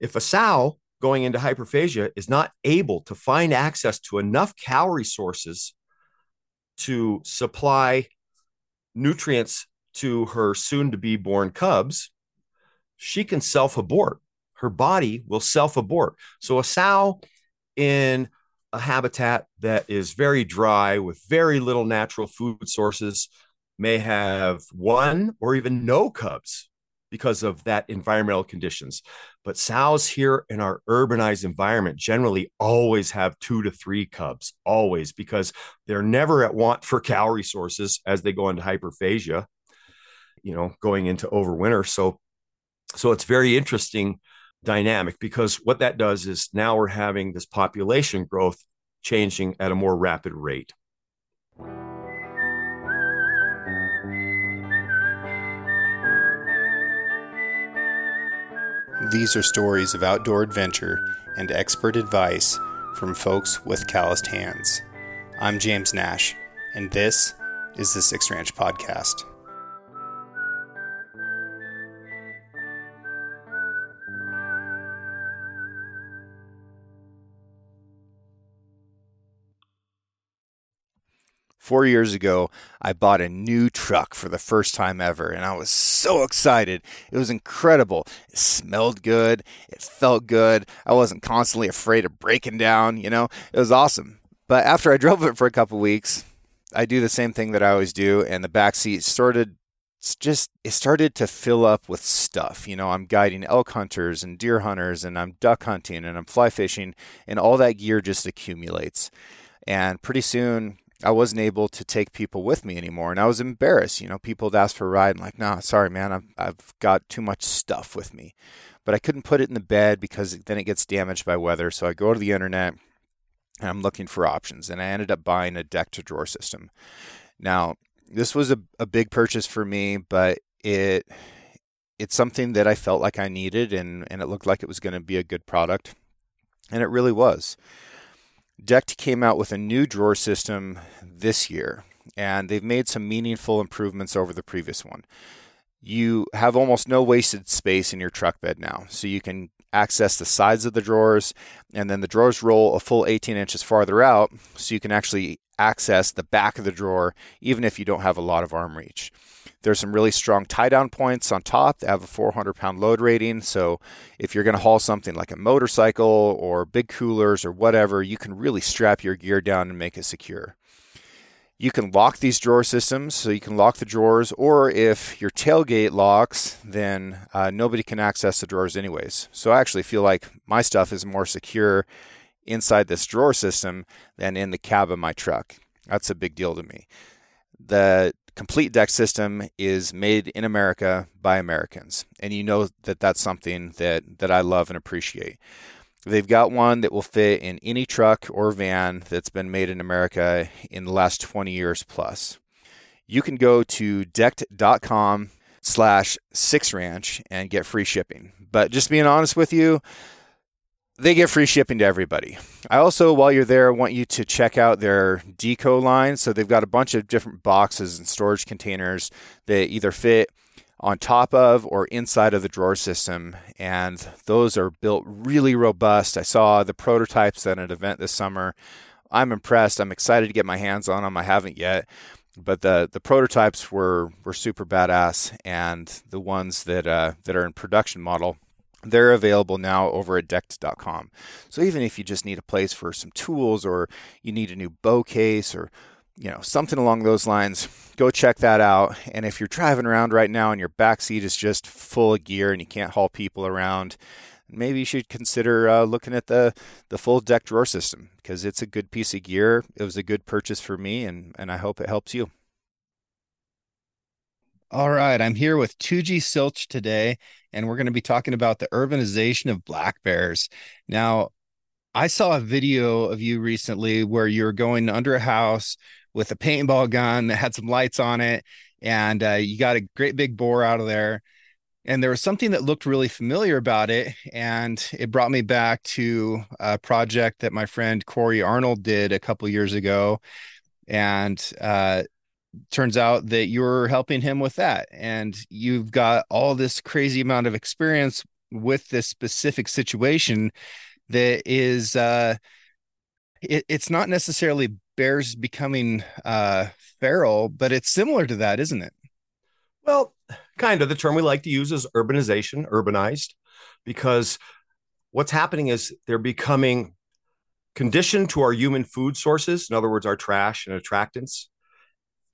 If a sow going into hyperphagia is not able to find access to enough calorie sources to supply nutrients to her soon to be born cubs, she can self abort. Her body will self abort. So, a sow in a habitat that is very dry with very little natural food sources may have one or even no cubs because of that environmental conditions. But sows here in our urbanized environment generally always have two to three cubs, always, because they're never at want for calorie sources as they go into hyperphagia, you know, going into overwinter. So, so it's very interesting dynamic because what that does is now we're having this population growth changing at a more rapid rate. These are stories of outdoor adventure and expert advice from folks with calloused hands. I'm James Nash, and this is the Six Ranch Podcast. Four years ago, I bought a new truck for the first time ever, and I was so excited. It was incredible. It smelled good, it felt good. I wasn't constantly afraid of breaking down, you know, it was awesome. But after I drove it for a couple weeks, I do the same thing that I always do, and the back seat started just it started to fill up with stuff. You know, I'm guiding elk hunters and deer hunters, and I'm duck hunting and I'm fly fishing, and all that gear just accumulates. And pretty soon, I wasn't able to take people with me anymore, and I was embarrassed. You know, people would ask for a ride, and like, nah, sorry, man, I've I've got too much stuff with me, but I couldn't put it in the bed because then it gets damaged by weather. So I go to the internet and I'm looking for options, and I ended up buying a deck to drawer system. Now, this was a, a big purchase for me, but it it's something that I felt like I needed, and and it looked like it was going to be a good product, and it really was. Decked came out with a new drawer system this year, and they've made some meaningful improvements over the previous one. You have almost no wasted space in your truck bed now, so you can access the sides of the drawers, and then the drawers roll a full 18 inches farther out, so you can actually access the back of the drawer even if you don't have a lot of arm reach. There's some really strong tie down points on top that have a 400 pound load rating. So if you're going to haul something like a motorcycle or big coolers or whatever, you can really strap your gear down and make it secure. You can lock these drawer systems, so you can lock the drawers, or if your tailgate locks, then uh, nobody can access the drawers anyways. So I actually feel like my stuff is more secure inside this drawer system than in the cab of my truck. That's a big deal to me. The complete Decked system is made in America by Americans, and you know that that's something that that I love and appreciate. They've got one that will fit in any truck or van that's been made in America in the last 20 years plus. You can go to decked.com slash six ranch and get free shipping. But just being honest with you, they get free shipping to everybody. I also, while you're there, want you to check out their Deco line. So they've got a bunch of different boxes and storage containers that either fit on top of or inside of the drawer system. And those are built really robust. I saw the prototypes at an event this summer. I'm impressed. I'm excited to get my hands on them. I haven't yet. But the, the prototypes were, were super badass, and the ones that uh, that are in production model they're available now over at decked.com. So even if you just need a place for some tools or you need a new bow case or you know something along those lines, go check that out. And if you're driving around right now and your back seat is just full of gear and you can't haul people around, maybe you should consider uh, looking at the the full Decked drawer system because it's a good piece of gear. It was a good purchase for me, and and I hope it helps you. All right, I'm here with Toogee Sielsch today, and we're going to be talking about the urbanization of black bears. Now, I saw a video of you recently where you're going under a house with a paintball gun that had some lights on it, and uh, you got a great big boar out of there. And there was something that looked really familiar about it, and it brought me back to a project that my friend Corey Arnold did a couple years ago. And uh, turns out that you're helping him with that. And you've got all this crazy amount of experience with this specific situation that is uh it, it's not necessarily bears becoming uh feral but it's similar to that isn't it? Well kind of. The term we like to use is urbanization urbanized because what's happening is they're becoming conditioned to our human food sources in other words our trash and attractants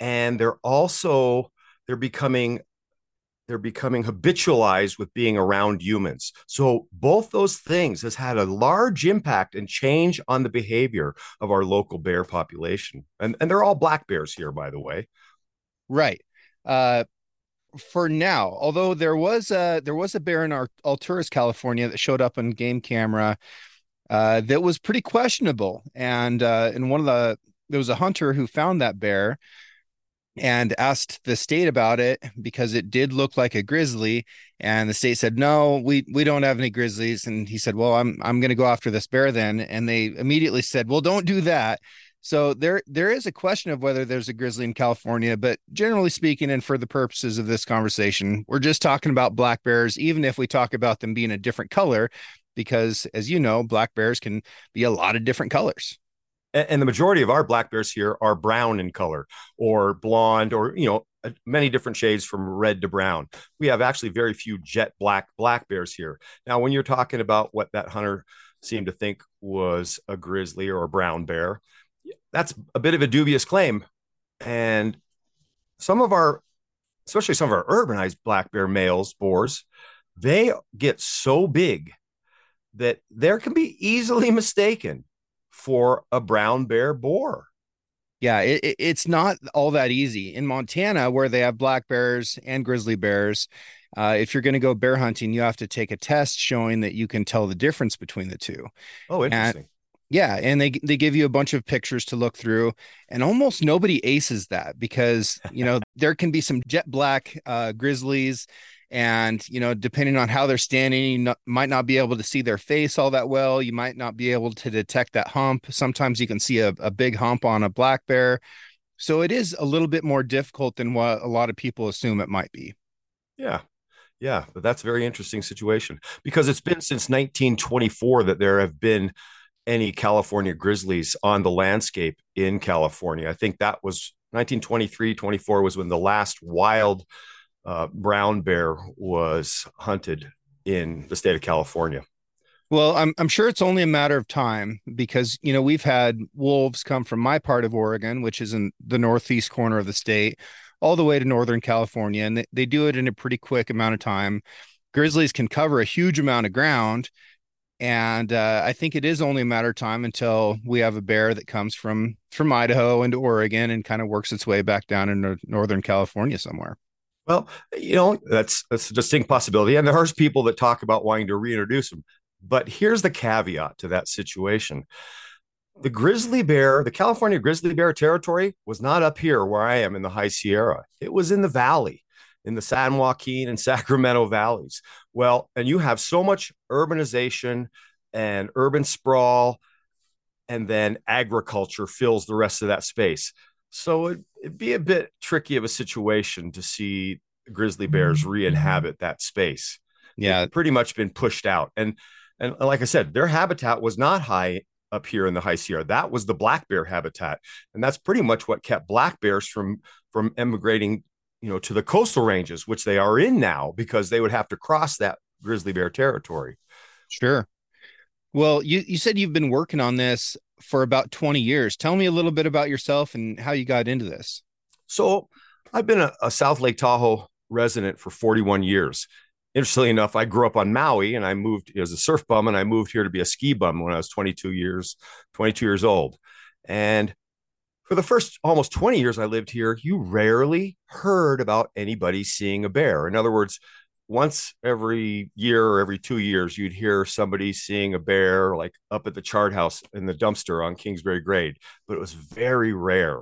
and they're also they're becoming they're becoming habitualized with being around humans. So both those things has had a large impact and change on the behavior of our local bear population. And and they're all black bears here, by the way. Right. Uh, for now, although there was a there was a bear in our Alturas, California, that showed up on game camera uh, that was pretty questionable. And uh, and one of the there was a hunter who found that bear and asked the state about it because it did look like a grizzly and the state said no we we don't have any grizzlies and he said well i'm i'm going to go after this bear then and they immediately said well don't do that. So there there is a question of whether there's a grizzly in california but generally speaking and for the purposes of this conversation we're just talking about black bears even if we talk about them being a different color because as you know black bears can be a lot of different colors and the majority of our black bears here are brown in color or blonde or you know many different shades from red to brown. We have actually very few jet black black bears here. Now when you're talking about what that hunter seemed to think was a grizzly or a brown bear that's a bit of a dubious claim. And some of our especially some of our urbanized black bear males boars they get so big that there can be easily mistaken for a brown bear boar. Yeah, it, it's not all that easy in Montana, where they have black bears and grizzly bears. Uh, if you're going to go bear hunting, you have to take a test showing that you can tell the difference between the two. Oh, interesting. And, yeah, and they they give you a bunch of pictures to look through, and almost nobody aces that because you know there can be some jet black uh, grizzlies and you know depending on how they're standing you might not be able to see their face all that well. You might not be able to detect that hump. Sometimes you can see a, a big hump on a black bear. So it is a little bit more difficult than what a lot of people assume it might be. Yeah. Yeah but that's a very interesting situation. Because it's been since 1924 that there have been any california grizzlies on the landscape in california. I think that was 1923 24 was when the last wild uh, brown bear was hunted in the state of California. Well, I'm I'm sure it's only a matter of time because you know we've had wolves come from my part of Oregon, which is in the northeast corner of the state, all the way to northern California, and they, they do it in a pretty quick amount of time. Grizzlies can cover a huge amount of ground, and uh, I think it is only a matter of time until we have a bear that comes from from Idaho into Oregon and kind of works its way back down into northern California somewhere. Well, you know, that's that's a distinct possibility. And there are people that talk about wanting to reintroduce them. But here's the caveat to that situation. The grizzly bear, the California grizzly bear territory was not up here where I am in the high Sierra. It was in the valley, in the San Joaquin and Sacramento valleys. Well, and you have so much urbanization and urban sprawl, and then agriculture fills the rest of that space. So it, would be a bit tricky of a situation to see grizzly bears mm-hmm. re-inhabit that space. Yeah, They've pretty much been pushed out, and and like I said, their habitat was not high up here in the high Sierra. That was the black bear habitat, and that's pretty much what kept black bears from from emigrating, you know, to the coastal ranges, which they are in now because they would have to cross that grizzly bear territory. Sure. Well, you you said you've been working on this for about 20 years. Tell me a little bit about yourself and how you got into this. So, I've been a, a South Lake Tahoe resident for 41 years. Interestingly enough, I grew up on Maui and I moved as a surf bum and I moved here to be a ski bum when I was 22 years, 22 years old. And for the first almost 20 years I lived here, you rarely heard about anybody seeing a bear. In other words, once every year or every two years, you'd hear somebody seeing a bear like up at the chart house in the dumpster on Kingsbury Grade, but it was very rare.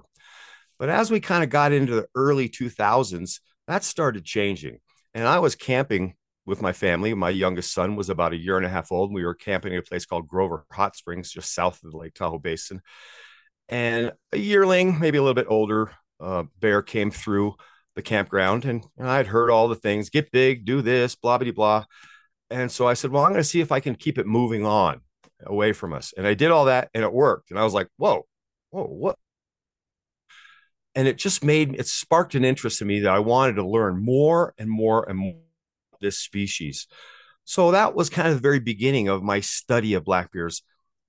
But as we kind of got into the early 2000s, that started changing. And I was camping with my family. My youngest son was about a year and a half old. And we were camping at a place called Grover Hot Springs, just south of the Lake Tahoe Basin. And a yearling, maybe a little bit older, uh, bear came through the campground and, I'd heard all the things get big, do this, blah, blah, blah. And so I said, well, I'm going to see if I can keep it moving on away from us. And I did all that and it worked. And I was like, whoa, whoa, what? And it just made it sparked an interest in me that I wanted to learn more and more and more this species. So that was kind of the very beginning of my study of black bears.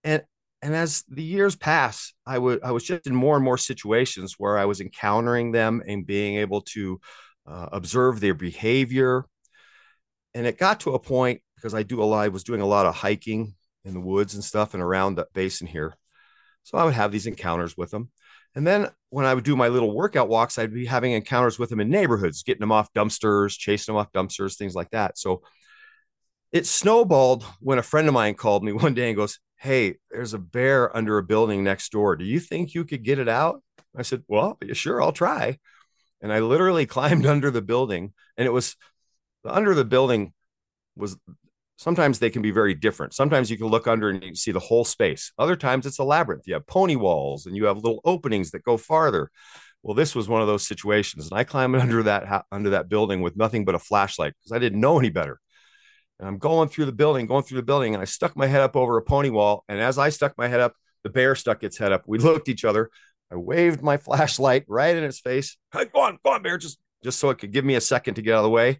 And and as the years pass, I would I was just in more and more situations where I was encountering them and being able to uh, observe their behavior. And it got to a point because I do a lot. I was doing a lot of hiking in the woods and stuff and around the basin here. So I would have these encounters with them. And then when I would do my little workout walks, I'd be having encounters with them in neighborhoods, getting them off dumpsters, chasing them off dumpsters, things like that. So it snowballed when a friend of mine called me one day and goes, Hey, there's a bear under a building next door. Do you think you could get it out? I said, Well, sure, I'll try. And I literally climbed under the building, and it was under the building was sometimes they can be very different. Sometimes you can look under and you see the whole space. Other times it's a labyrinth. You have pony walls and you have little openings that go farther. Well, this was one of those situations, and I climbed under that under that building with nothing but a flashlight because I didn't know any better. And I'm going through the building, going through the building, and I stuck my head up over a pony wall. And as I stuck my head up, the bear stuck its head up. We looked each other. I waved my flashlight right in its face. Hey, go on, go on, bear, just just so it could give me a second to get out of the way.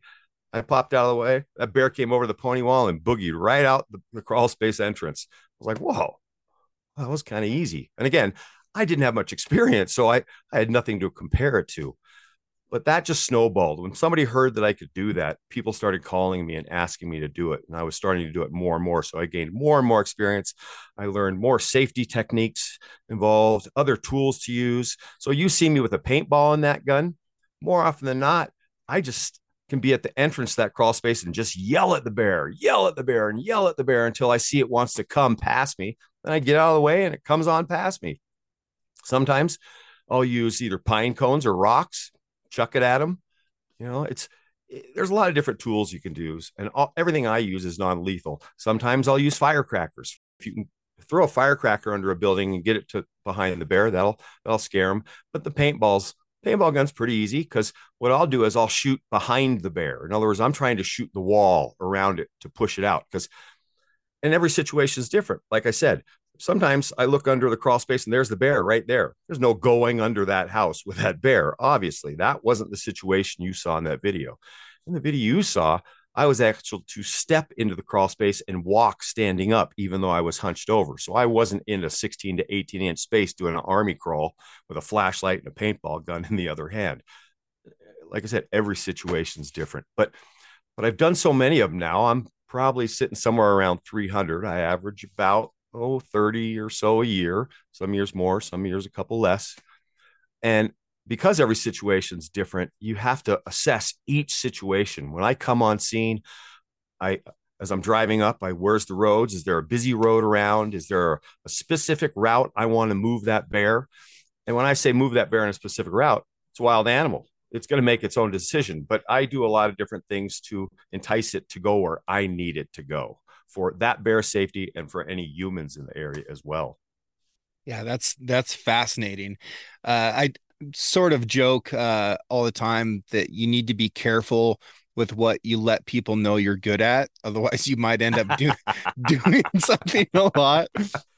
I popped out of the way. That bear came over the pony wall and boogied right out the, the crawl space entrance. I was like, whoa, that was kind of easy. And again, I didn't have much experience, so I, I had nothing to compare it to. But that just snowballed. When somebody heard that I could do that, people started calling me and asking me to do it. And I was starting to do it more and more. So I gained more and more experience. I learned more safety techniques involved, other tools to use. So you see me with a paintball in that gun. More often than not, I just can be at the entrance to that crawl space and just yell at the bear, yell at the bear, and yell at the bear until I see it wants to come past me. Then I get out of the way and it comes on past me. Sometimes I'll use either pine cones or rocks, chuck it at them. You know, it's it, there's a lot of different tools you can use, and all, everything I use is non-lethal. Sometimes I'll use firecrackers. If you can throw a firecracker under a building and get it to behind the bear, that'll that'll scare them. But the paintballs paintball gun's pretty easy because what I'll do is I'll shoot behind the bear. In other words, I'm trying to shoot the wall around it to push it out because and every situation is different. Like I said, sometimes I look under the crawl space and there's the bear right there. There's no going under that house with that bear. Obviously, that wasn't the situation you saw in that video. In the video you saw, I was actual to step into the crawl space and walk standing up, even though I was hunched over. So I wasn't in a 16 to 18 inch space doing an army crawl with a flashlight and a paintball gun in the other hand. Like I said, every situation is different, but but I've done so many of them now. I'm probably sitting somewhere around 300. I average about oh 30 or so a year. Some years more, some years a couple less. And because every situation is different, you have to assess each situation. When I come on scene, I as I'm driving up, I where's the roads? Is there a busy road around? Is there a specific route I want to move that bear? And when I say move that bear in a specific route, it's a wild animal. It's going to make its own decision. But I do a lot of different things to entice it to go where I need it to go for that bear safety and for any humans in the area as well. Yeah, that's that's fascinating. Uh, I sort of joke uh, all the time that you need to be careful with what you let people know you're good at. Otherwise, you might end up do, doing something a lot.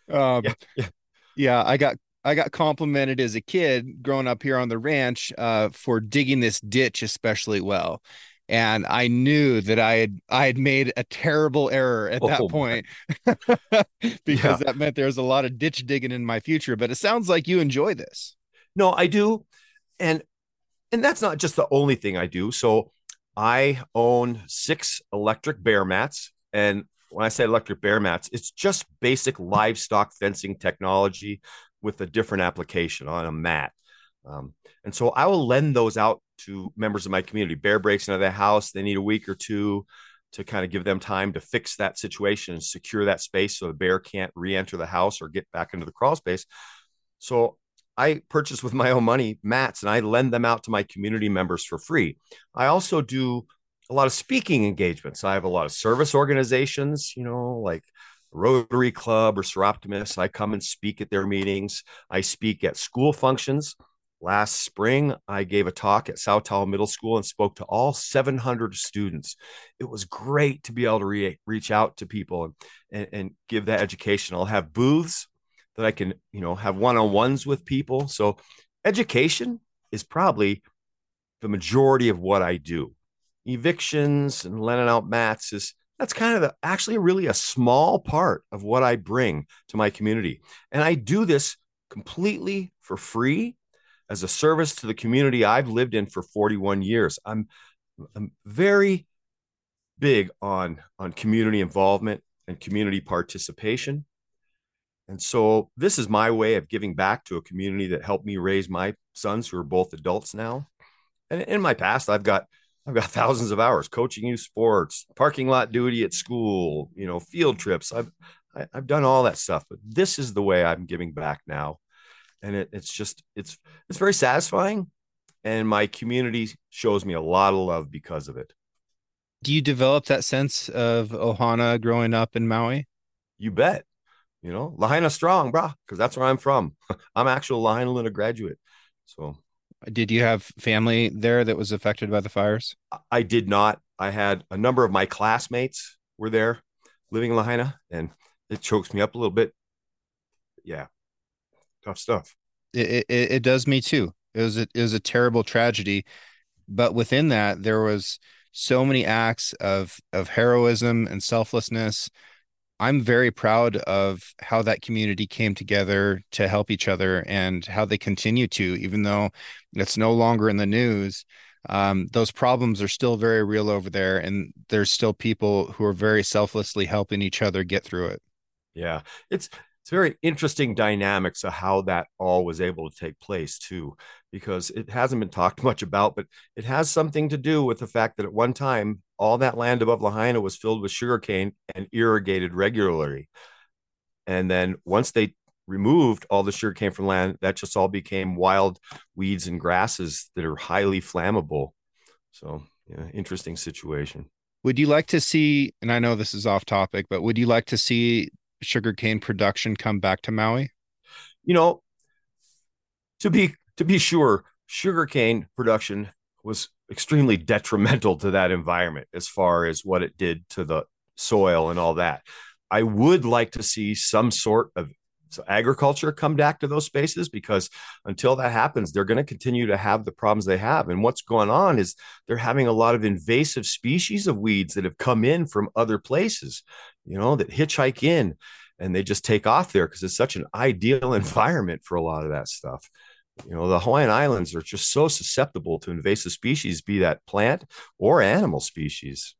Um, yeah, yeah. yeah, I got I got complimented as a kid growing up here on the ranch uh, for digging this ditch especially well. And I knew that I had I had made a terrible error at that oh, point because yeah. that meant there was a lot of ditch digging in my future. But it sounds like you enjoy this. No, I do. And and that's not just the only thing I do. So I own six electric bear mats. And when I say electric bear mats, it's just basic livestock fencing technology with a different application on a mat. Um, and so I will lend those out to members of my community. Bear breaks into their house, they need a week or two to kind of give them time to fix that situation and secure that space so the bear can't re-enter the house or get back into the crawl space. So I purchase with my own money mats and I lend them out to my community members for free. I also do a lot of speaking engagements. I have a lot of service organizations, you know, like Rotary Club or Soroptimist. I come and speak at their meetings. I speak at school functions. Last spring, I gave a talk at South Tahoe Middle School and spoke to all 700 students. It was great to be able to re- reach out to people and, and, and give that education. I'll have booths that I can, you know, have one-on-ones with people. So education is probably the majority of what I do. Evictions and lending out mats is that's kind of the, actually really a small part of what I bring to my community. And I do this completely for free as a service to the community I've lived in for 41 years. I'm, I'm very big on, on community involvement and community participation. And so this is my way of giving back to a community that helped me raise my sons who are both adults now. And in my past, I've got I've got thousands of hours coaching youth sports, parking lot duty at school, you know, field trips. I've I, have i have done all that stuff, but this is the way I'm giving back now, and it, it's just it's it's very satisfying, and my community shows me a lot of love because of it. Do you develop that sense of Ohana growing up in Maui? You bet. You know, Lahaina strong, brah, because that's where I'm from. I'm actual Lahaina graduate, so did you have family there that was affected by the fires? I did not. I had a number of my classmates were there living in Lahaina, and it chokes me up a little bit. Yeah, tough stuff. It, it, it does me too. It was a, it was a terrible tragedy, but within that there was so many acts of of heroism and selflessness I'm very proud of how that community came together to help each other and how they continue to, even though it's no longer in the news. Um, those problems are still very real over there, and there's still people who are very selflessly helping each other get through it. Yeah, it's it's very interesting dynamics of how that all was able to take place too because it hasn't been talked much about but it has something to do with the fact that at one time all that land above lahaina was filled with sugarcane and irrigated regularly. And then once they removed all the sugarcane from land that just all became wild weeds and grasses that are highly flammable. So yeah, interesting situation. Would you like to see and i know this is off topic but would you like to see sugarcane production come back to Maui? You know, to be to be sure, sugarcane production was extremely detrimental to that environment as far as what it did to the soil and all that. I would like to see some sort of so agriculture come back to those spaces because until that happens they're going to continue to have the problems they have and what's going on is they're having a lot of invasive species of weeds that have come in from other places you know that hitchhike in and they just take off there because it's such an ideal environment for a lot of that stuff you know the hawaiian islands are just so susceptible to invasive species be that plant or animal species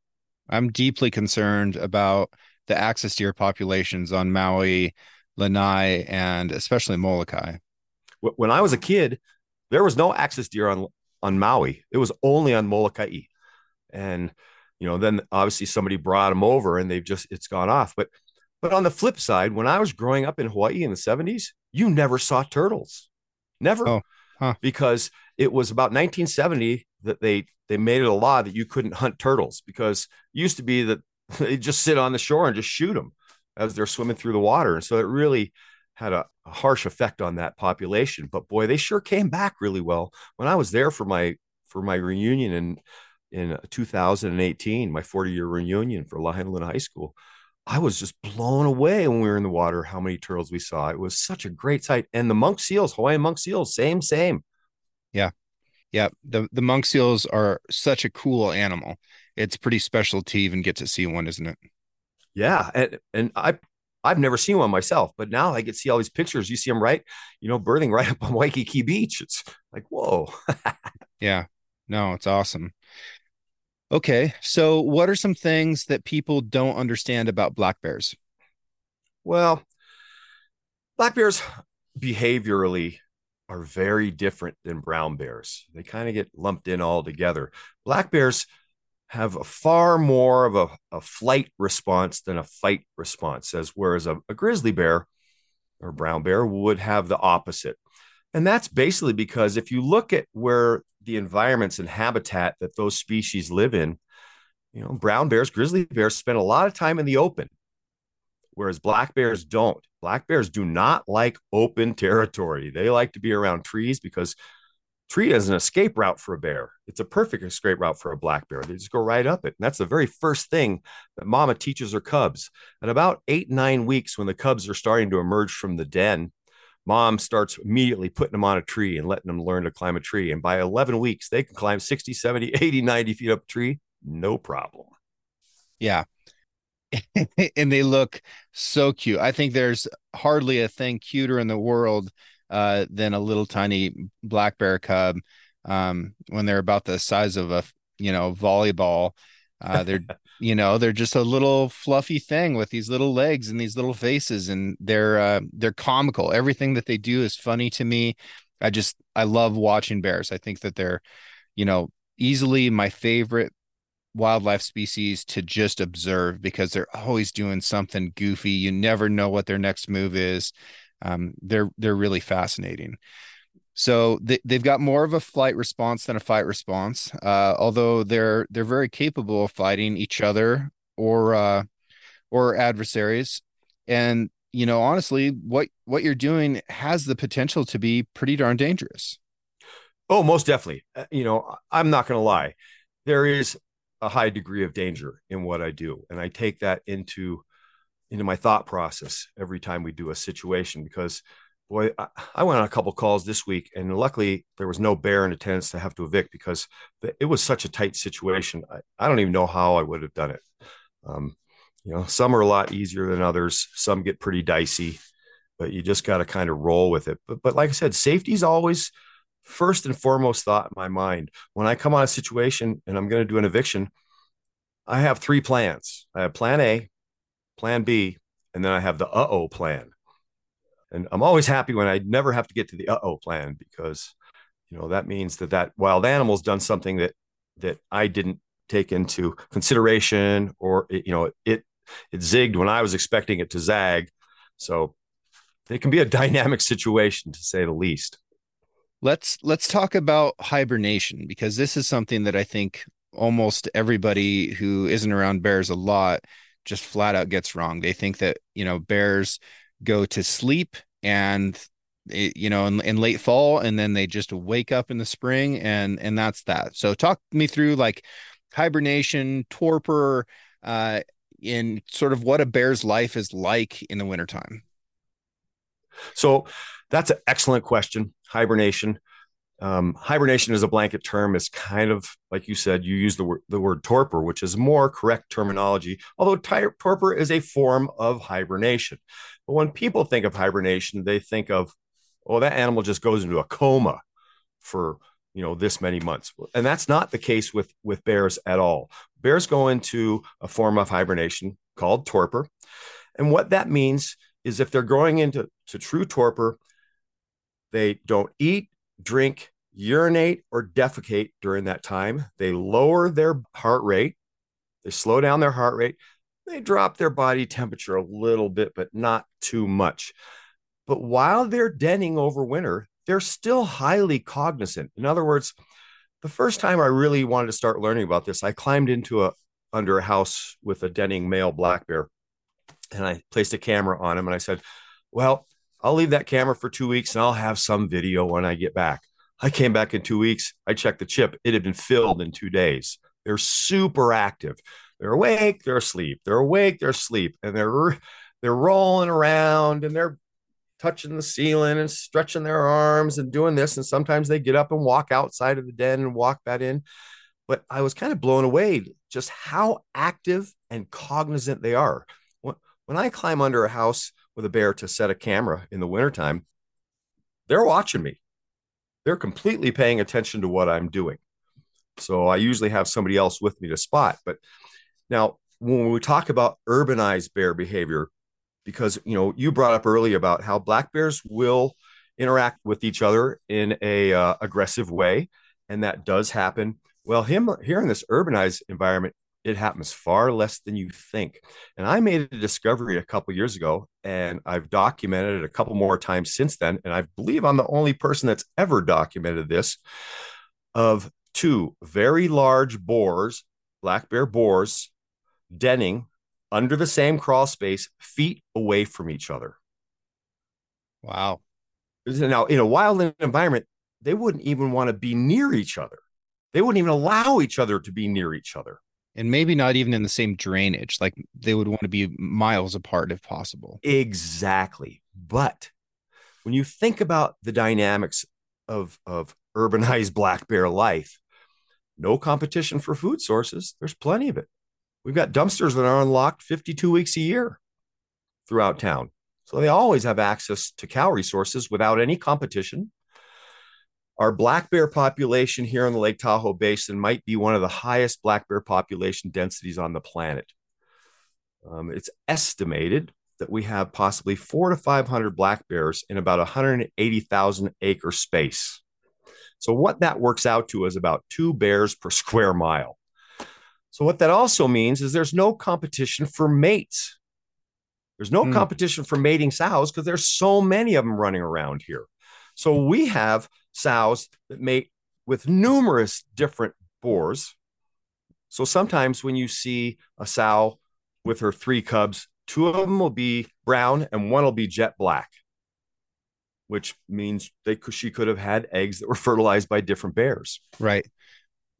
i'm deeply concerned about the axis deer populations on maui lanai, and especially Molokai. When I was a kid, there was no axis deer on on Maui. It was only on Molokai, and you know, then obviously somebody brought them over, and they've just it's gone off. But but on the flip side, when I was growing up in Hawaii in the seventies, you never saw turtles, never, oh, huh. because it was about 1970 that they they made it a law that you couldn't hunt turtles because it used to be that they just sit on the shore and just shoot them as they're swimming through the water. And so it really had a, a, harsh effect on that population. But boy, they sure came back really well. When I was there for my for my reunion in in uh, 2018, my 40 year reunion for Lahaina High School, I was just blown away when we were in the water how many turtles we saw. It was such a great sight. And the monk seals, Hawaiian monk seals, same, same. Yeah. Yeah. The the monk seals are such a cool animal. It's pretty special to even get to see one, isn't it? Yeah, and and I I've never seen one myself, but now I get to see all these pictures. You see them right, you know, birthing right up on Waikiki Beach. It's like whoa. yeah, no, it's awesome. Okay, so what are some things that people don't understand about black bears? Well, black bears behaviorally are very different than brown bears. They kind of get lumped in all together. Black bears have far more of a, a flight response than a fight response, as whereas a, a grizzly bear or brown bear would have the opposite. And that's basically because if you look at where the environments and habitat that those species live in, you know, brown bears, grizzly bears spend a lot of time in the open, whereas black bears don't. Black bears do not like open territory. They like to be around trees because tree as an escape route for a bear. It's a perfect escape route for a black bear. They just go right up it. And that's the very first thing that mama teaches her cubs. At about eight, nine weeks, when the cubs are starting to emerge from the den, mom starts immediately putting them on a tree and letting them learn to climb a tree. And by 11 weeks, they can climb 60, 70, 80, 90 feet up a tree, no problem. Yeah. and they look so cute. I think there's hardly a thing cuter in the world uh, than a little tiny black bear cub um, when they're about the size of a you know volleyball. Uh, they're you know they're just a little fluffy thing with these little legs and these little faces, and they're uh, they're comical. Everything that they do is funny to me. I just I love watching bears. I think that they're you know easily my favorite wildlife species to just observe because they're always doing something goofy. You never know what their next move is. Um, they're they're really fascinating. So they, they've got more of a flight response than a fight response, uh, although they're they're very capable of fighting each other or uh, or adversaries. And you know, honestly, what what you're doing has the potential to be pretty darn dangerous. Oh, most definitely. Uh, you know, I'm not going to lie. There is a high degree of danger in what I do, and I take that into into my thought process every time we do a situation because boy I, I went on a couple calls this week and luckily there was no bear in attendance to have to evict because it was such a tight situation. I, I don't even know how I would have done it. Um, you know some are a lot easier than others. Some get pretty dicey but you just got to kind of roll with it. But, but like I said safety is always first and foremost thought in my mind. When I come on a situation and I'm going to do an eviction I have three plans. I have plan A plan B, and then I have the uh oh plan. And I'm always happy when I never have to get to the uh oh plan because, you know, that means that that wild animal's done something that that I didn't take into consideration, or it, you know, it it zigged when I was expecting it to zag. So it can be a dynamic situation to say the least. Let's let's talk about hibernation because this is something that I think almost everybody who isn't around bears a lot just flat out gets wrong. They think that, you know, bears go to sleep and it, you know in, in late fall and then they just wake up in the spring and and that's that so talk me through like hibernation torpor uh in sort of what a bear's life is like in the wintertime so that's an excellent question hibernation um, hibernation is a blanket term is kind of like you said. You use the word the word torpor, which is more correct terminology. Although torpor is a form of hibernation, but when people think of hibernation, they think of, oh, that animal just goes into a coma for you know this many months, and that's not the case with with bears at all. Bears go into a form of hibernation called torpor, and what that means is if they're going into to true torpor, they don't eat, drink, urinate or defecate during that time. They lower their heart rate, they slow down their heart rate, they drop their body temperature a little bit, but not too much. But while they're denning over winter, they're still highly cognizant. In other words, the first time I really wanted to start learning about this, I climbed into a under a house with a denning male black bear and I placed a camera on him and I said, Well, I'll leave that camera for two weeks and I'll have some video when I get back. I came back in two weeks. I checked the chip. It had been filled in two days. They're super active. They're awake, they're asleep. They're awake, they're asleep. And they're they're rolling around and they're touching the ceiling and stretching their arms and doing this. And sometimes they get up and walk outside of the den and walk that in. But I was kind of blown away just how active and cognizant they are. When I climb under a house with a bear to set a camera in the wintertime, they're watching me they're completely paying attention to what I'm doing. So I usually have somebody else with me to spot. But now, when we talk about urbanized bear behavior, because you know you brought up earlier about how black bears will interact with each other in a uh, aggressive way, and that does happen. Well, him here in this urbanized environment, it happens far less than you think. And I made a discovery a couple years ago, and I've documented it a couple more times since then. And I believe I'm the only person that's ever documented this of two very large boars, black bear boars, denning under the same crawl space, feet away from each other. Wow. Now, in a wild environment, they wouldn't even want to be near each other. They wouldn't even allow each other to be near each other. And maybe not even in the same drainage. Like they would want to be miles apart if possible. Exactly. But when you think about the dynamics of, of urbanized black bear life, no competition for food sources. There's plenty of it. We've got dumpsters that are unlocked 52 weeks a year throughout town. So they always have access to cow resources without any competition. Our black bear population here in the Lake Tahoe Basin might be one of the highest black bear population densities on the planet. Um, it's estimated that we have possibly four to 500 black bears in about 180,000 acre space. So, what that works out to is about two bears per square mile. So, what that also means is there's no competition for mates. There's no mm. competition for mating sows because there's so many of them running around here. So, we have sows that mate with numerous different boars. So, sometimes when you see a sow with her three cubs, two of them will be brown and one will be jet black which means they she could have had eggs that were fertilized by different bears. Right.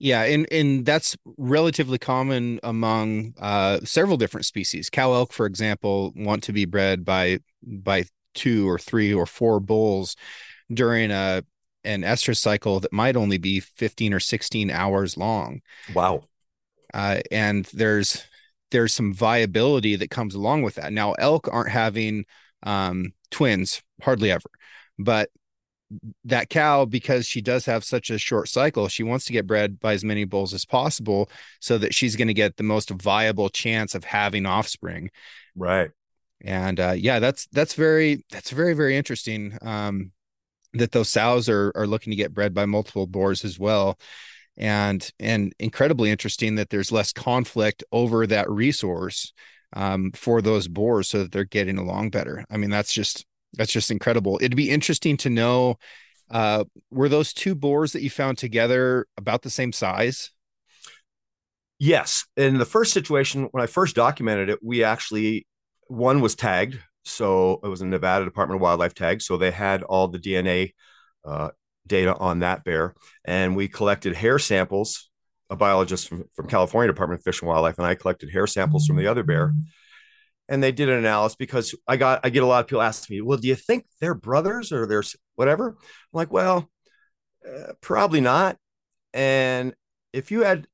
Yeah, and and that's relatively common among uh, several different species. Cow elk, for example, want to be bred by by two or three or four bulls during a an estrus cycle that might only be 15 or 16 hours long. Wow. Uh, and there's there's some viability that comes along with that. Now elk aren't having um, twins hardly ever. But that cow, because she does have such a short cycle, she wants to get bred by as many bulls as possible so that she's going to get the most viable chance of having offspring. Right. And uh, yeah, that's that's very that's very very interesting. Um, that those sows are are looking to get bred by multiple boars as well and and incredibly interesting that there's less conflict over that resource um, for those boars so that they're getting along better i mean that's just that's just incredible. It'd be interesting to know uh, were those two boars that you found together about the same size? Yes. In the first situation, when I first documented it, we actually, one was tagged. So it was a Nevada Department of Wildlife tag. So they had all the DNA uh, data on that bear. And we collected hair samples. A biologist from, from California Department of Fish and Wildlife and I collected hair samples from the other bear and they did an analysis because I got I get a lot of people asking me, well, do you think they're brothers or they're whatever? I'm like, well, uh, probably not. And if you had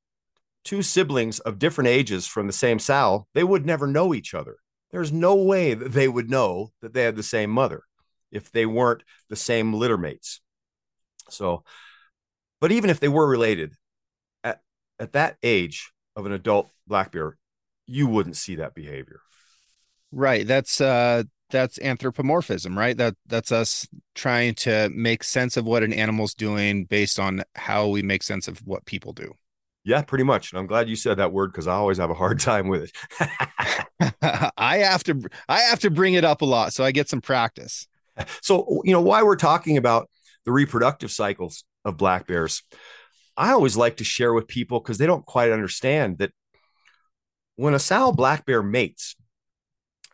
two siblings of different ages from the same sow, they would never know each other. There's no way that they would know that they had the same mother if they weren't the same litter mates. So, but even if they were related, at, at that age of an adult black bear, you wouldn't see that behavior. Right. That's uh that's anthropomorphism, right? That that's us trying to make sense of what an animal's doing based on how we make sense of what people do. Yeah, pretty much. And I'm glad you said that word because I always have a hard time with it. I have to I have to bring it up a lot so I get some practice. So, you know, why we're talking about the reproductive cycles of black bears, I always like to share with people because they don't quite understand that when a sow black bear mates,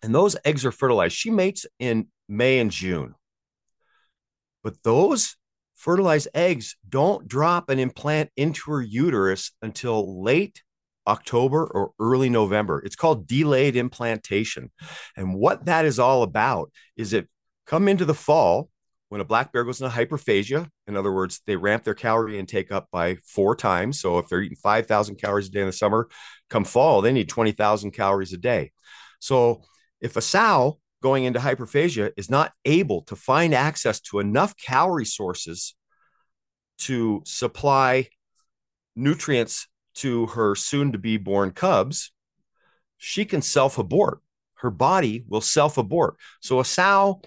and those eggs are fertilized. She mates in May and June. But those fertilized eggs don't drop and implant into her uterus until late October or early November. It's called delayed implantation. And what that is all about is it come into the fall when a black bear goes into hyperphagia. In other words, they ramp their calorie intake up by four times. So if they're eating 5,000 calories a day in the summer, come fall, they need 20,000 calories a day. So if a sow going into hyperphagia is not able to find access to enough calorie sources to supply nutrients to her soon to be born cubs, she can self abort. Her body will self abort. So, a sow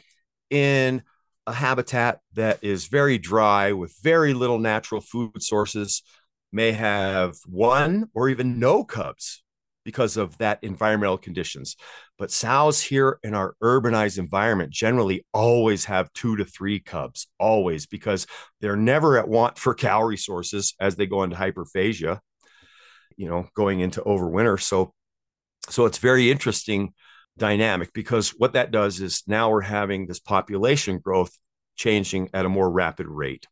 in a habitat that is very dry with very little natural food sources may have one or even no cubs because of that environmental conditions. But sows here in our urbanized environment generally always have two to three cubs, always, because they're never at want for calorie sources as they go into hyperphagia, you know, going into overwinter. So, so it's very interesting dynamic because what that does is now we're having this population growth changing at a more rapid rate.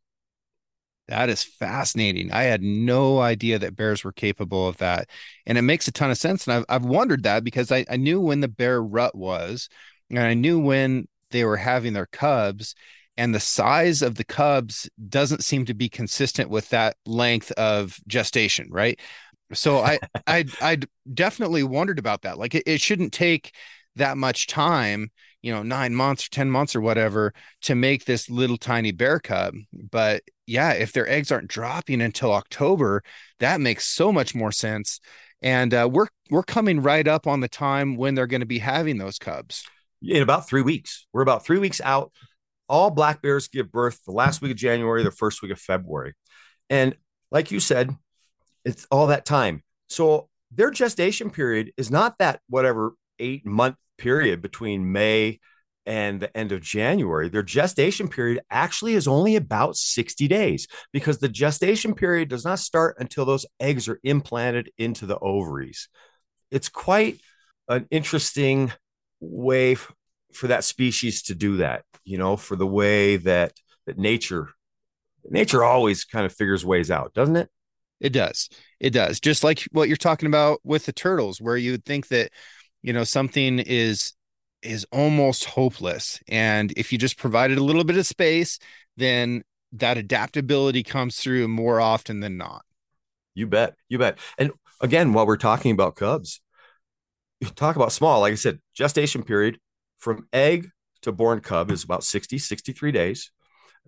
That is fascinating. I had no idea that bears were capable of that. And it makes a ton of sense. And I've, I've wondered that because I, I knew when the bear rut was, and I knew when they were having their cubs, and the size of the cubs doesn't seem to be consistent with that length of gestation, right? So I I I definitely wondered about that. Like it, it shouldn't take that much time you know nine months or 10 months or whatever to make this little tiny bear cub. But yeah if their eggs aren't dropping until october that makes so much more sense. And uh, we're we're coming right up on the time when they're going to be having those cubs. In about three weeks. We're about three weeks out. All black bears give birth the last week of january the first week of february. And like you said it's all that time. So their gestation period is not that whatever eight month period between May and the end of January, their gestation period actually is only about 60 days because the gestation period does not start until those eggs are implanted into the ovaries. It's quite an interesting way f- for that species to do that, you know, for the way that that nature nature always kind of figures ways out, doesn't it? It does. It does. Just like what you're talking about with the turtles where you would think that you know something is is almost hopeless. And if you just provided a little bit of space then that adaptability comes through more often than not. You bet. You bet. And again while we're talking about cubs talk about small. Like i said gestation period from egg to born cub is about 60 63 days.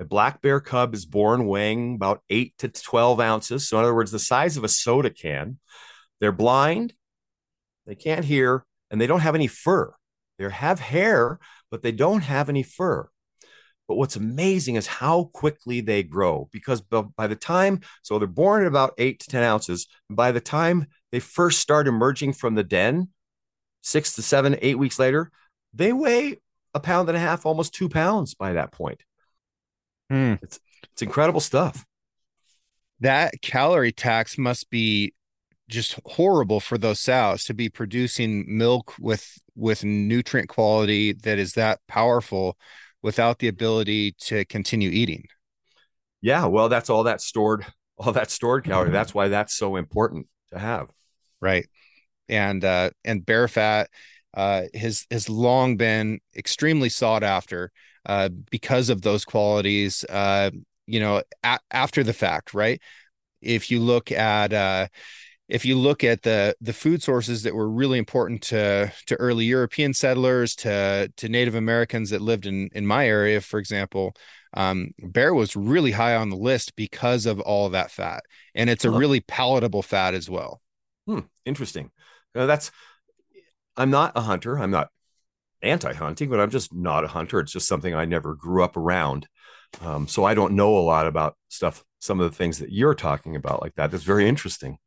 A black bear cub is born weighing about 8 to 12 ounces. So in other words the size of a soda can. They're blind. They can't hear and they don't have any fur. They have hair, but they don't have any fur. But what's amazing is how quickly they grow because by the time, so they're born at about eight to 10 ounces. By the time they first start emerging from the den, six to seven, eight weeks later, they weigh a pound and a half, almost two pounds by that point. Hmm. It's, it's incredible stuff. That calorie tax must be just horrible for those sows to be producing milk with with nutrient quality that is that powerful without the ability to continue eating. Yeah, well, that's all that stored, all that stored calorie. That's why that's so important to have. Right. And uh and bear fat uh has has long been extremely sought after uh because of those qualities uh you know a- after the fact, right? If you look at uh if you look at the the food sources that were really important to to early European settlers, to to Native Americans that lived in in my area, for example, um, bear was really high on the list because of all that fat, and it's a really palatable fat as well. Hmm, interesting. Uh, that's I'm not a hunter. I'm not anti-hunting, but I'm just not a hunter. It's just something I never grew up around. Um, so I don't know a lot about stuff, some of the things that you're talking about like that. That's very interesting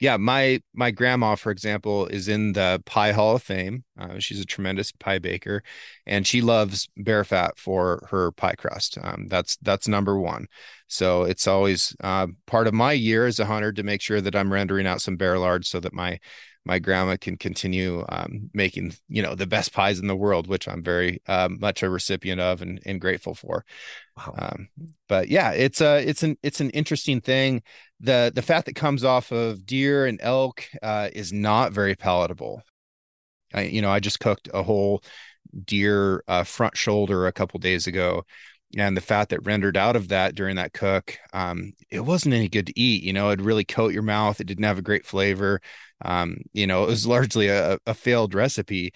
yeah, my my grandma, for example, is in the Pie Hall of Fame. Uh, she's a tremendous pie baker, and she loves bear fat for her pie crust. Um, that's that's number one. So it's always uh, part of my year as a hunter to make sure that I'm rendering out some bear lard so that my my grandma can continue um, making you know the best pies in the world, which I'm very uh, much a recipient of and, and grateful for. Wow. Um, but yeah, it's a it's an it's an interesting thing. The The fat that comes off of deer and elk uh, is not very palatable. I you know I just cooked a whole deer uh, front shoulder a couple days ago, and the fat that rendered out of that during that cook, um, it wasn't any good to eat. You know, it really coat your mouth. It didn't have a great flavor. Um, you know, it was largely a, a failed recipe.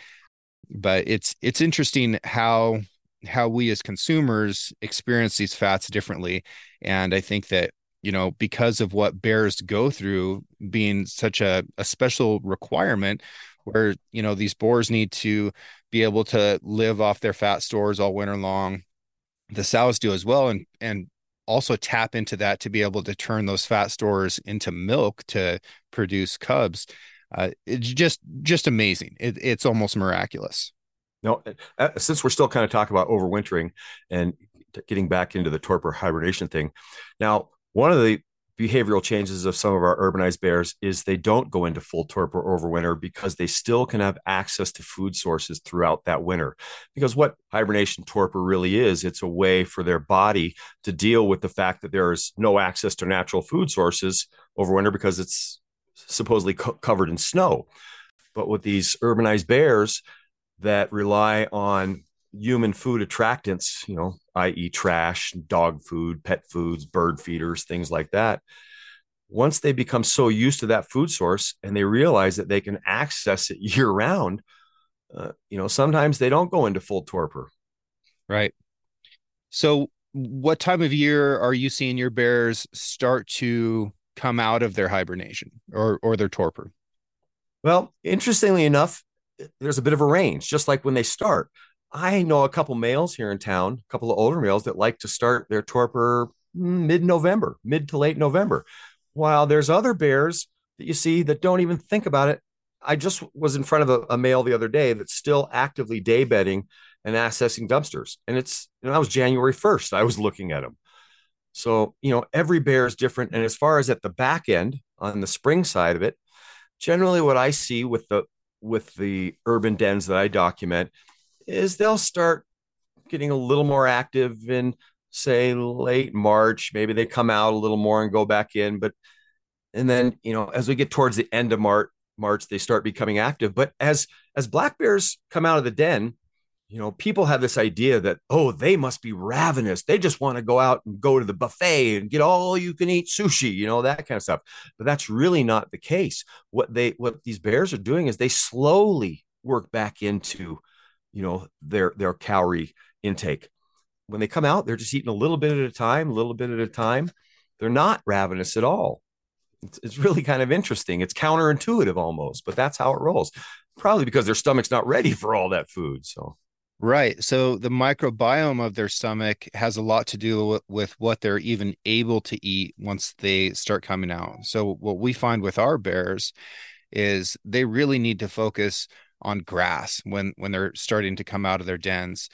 But it's it's interesting how how we as consumers experience these fats differently, and I think that you know because of what bears go through being such a, a special requirement where you know these boars need to be able to live off their fat stores all winter long. The sows do as well and and also tap into that to be able to turn those fat stores into milk to produce cubs. Uh, it's just just amazing. It, it's almost miraculous. No uh, since we're still kind of talking about overwintering and getting back into the torpor hibernation thing now one of the behavioral changes of some of our urbanized bears is they don't go into full torpor over winter because they still can have access to food sources throughout that winter. Because what hibernation torpor really is, it's a way for their body to deal with the fact that there is no access to natural food sources over winter because it's supposedly co- covered in snow. But with these urbanized bears that rely on human food attractants, you know, i.e., trash, dog food, pet foods, bird feeders, things like that. Once they become so used to that food source and they realize that they can access it year round, uh, you know, sometimes they don't go into full torpor. Right. So, what time of year are you seeing your bears start to come out of their hibernation or or their torpor? Well, interestingly enough, there's a bit of a range, just like when they start. I know a couple males here in town, a couple of older males that like to start their torpor mm, mid November, mid to late November. While there's other bears that you see that don't even think about it. I just was in front of a, a male the other day that's still actively day bedding and accessing dumpsters. And it's, you know, that was January 1st. I was looking at him. So, you know, every bear is different. And as far as at the back end on the spring side of it, generally what I see with the with the urban dens that I document is they'll start getting a little more active in say late March. Maybe they come out a little more and go back in, but and then you know as we get towards the end of March, March they start becoming active. But as as black bears come out of the den, you know people have this idea that oh they must be ravenous. They just want to go out and go to the buffet and get all you can eat sushi, you know that kind of stuff. But that's really not the case. What they what these bears are doing is they slowly work back into you know their their calorie intake. When they come out they're just eating a little bit at a time a little bit at a time. They're not ravenous at all. It's, it's really kind of interesting. It's counterintuitive almost but that's how it rolls. Probably because their stomach's not ready for all that food so. Right. So the microbiome of their stomach has a lot to do with, with, what they're even able to eat once they start coming out. So what we find with our bears is they really need to focus on grass when when they're starting to come out of their dens.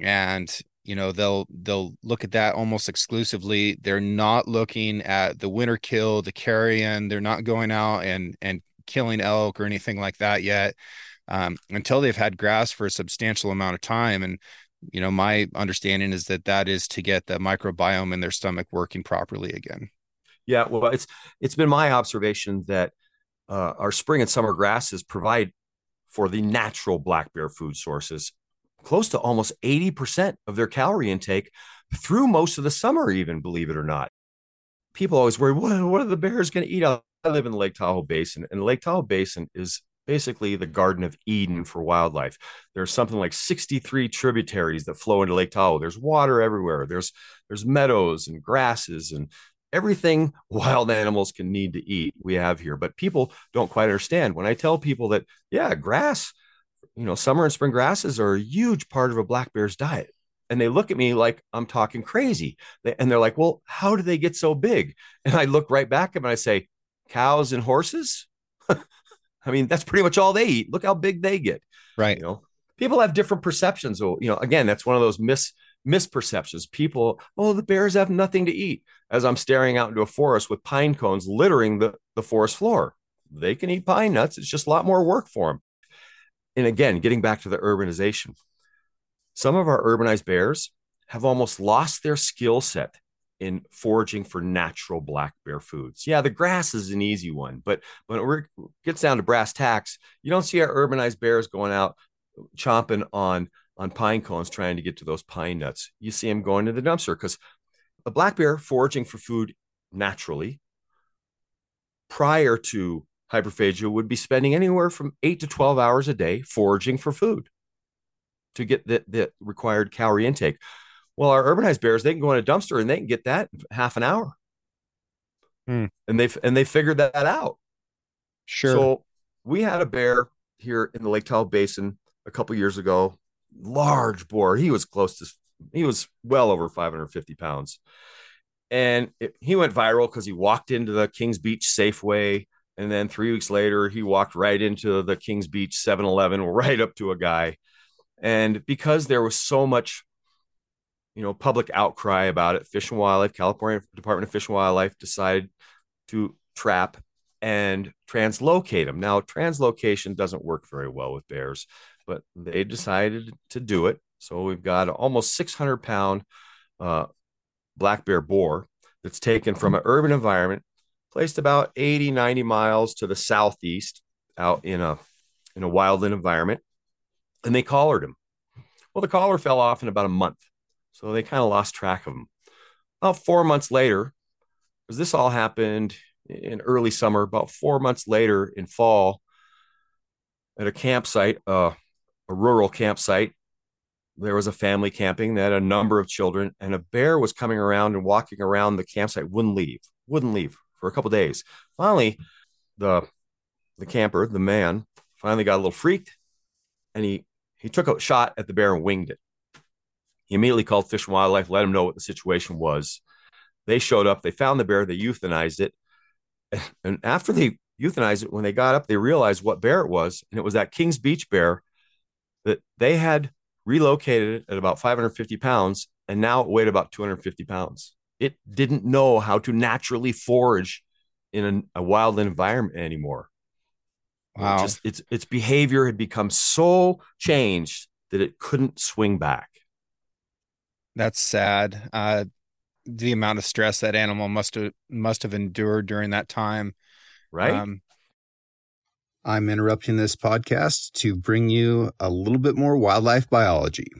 And you know they'll they'll look at that almost exclusively. They're not looking at the winter kill the carrion. They're not going out and and killing elk or anything like that yet um, until they've had grass for a substantial amount of time. And you know my understanding is that that is to get the microbiome in their stomach working properly again. Yeah well it's it's been my observation that uh, our spring and summer grasses provide for the natural black bear food sources, close to almost 80% of their calorie intake through most of the summer, even believe it or not. People always worry, what, what are the bears going to eat? I live in the Lake Tahoe Basin, and the Lake Tahoe Basin is basically the Garden of Eden for wildlife. There's something like 63 tributaries that flow into Lake Tahoe. There's water everywhere. There's there's meadows and grasses and everything wild animals can need to eat we have here but people don't quite understand. When i tell people that yeah grass you know summer and spring grasses are a huge part of a black bear's diet and they look at me like i'm talking crazy. And they're like well how do they get so big? And i look right back at them and i say cows and horses? I mean that's pretty much all they eat. Look how big they get. Right. You know people have different perceptions so you know again that's one of those mis misperceptions. People, oh, the bears have nothing to eat. As I'm staring out into a forest with pine cones littering the, the forest floor, they can eat pine nuts. It's just a lot more work for them. And again, getting back to the urbanization, some of our urbanized bears have almost lost their skill set in foraging for natural black bear foods. Yeah, the grass is an easy one, but when it gets down to brass tacks, you don't see our urbanized bears going out chomping on on pine cones trying to get to those pine nuts. You see them going to the dumpster because a black bear foraging for food naturally prior to hyperphagia would be spending anywhere from eight to 12 hours a day foraging for food to get the, the required calorie intake. Well, our urbanized bears, they can go in a dumpster and they can get that in half an hour. Hmm. And they've and they figured that out. Sure. So we had a bear here in the Lake Tahoe Basin a couple years ago large boar. He was close to, he was well over 550 pounds. And it, he went viral because he walked into the Kings Beach Safeway. And then three weeks later, he walked right into the Kings Beach 7 Eleven, right up to a guy. And because there was so much you know, public outcry about it, Fish and Wildlife, California Department of Fish and Wildlife decided to trap and translocate them. Now, translocation doesn't work very well with bears, but they decided to do it. So we've got almost 600 pound uh, black bear boar that's taken from an urban environment, placed about 80, 90 miles to the southeast out in a in a wildland environment, and they collared him. Well, the collar fell off in about a month. So they kind of lost track of him. About four months later, because this all happened in early summer, about four months later in fall, at a campsite, uh, a rural campsite, there was a family camping that had a number of children, and a bear was coming around and walking around the campsite, wouldn't leave, wouldn't leave for a couple days. Finally, the the camper, the man, finally got a little freaked, and he he took a shot at the bear and winged it. He immediately called Fish and Wildlife, let him know what the situation was. They showed up, they found the bear, they euthanized it. And after they euthanized it, when they got up, they realized what bear it was. And it was that Kings Beach bear that they had relocated at about 550 pounds. And now it weighed about 250 pounds. It didn't know how to naturally forage in a, a wild environment anymore. Wow. It just, its, its behavior had become so changed that it couldn't swing back. That's sad. Uh, the amount of stress that animal must have must have endured during that time. Right. Um, I'm interrupting this podcast to bring you a little bit more wildlife biology.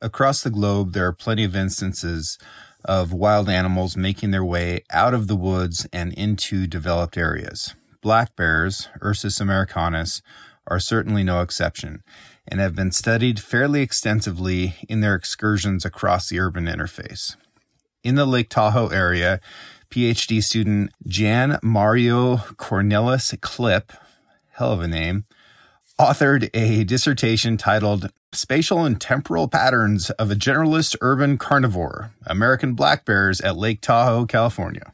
Across the globe, there are plenty of instances of wild animals making their way out of the woods and into developed areas. Black bears, Ursus americanus, are certainly no exception and have been studied fairly extensively in their excursions across the urban interface. In the Lake Tahoe area, PhD student Jan Mario Cornelis Klip, hell of a name, authored a dissertation titled Spatial and Temporal Patterns of a Generalist Urban Carnivore American Black Bears at Lake Tahoe, California.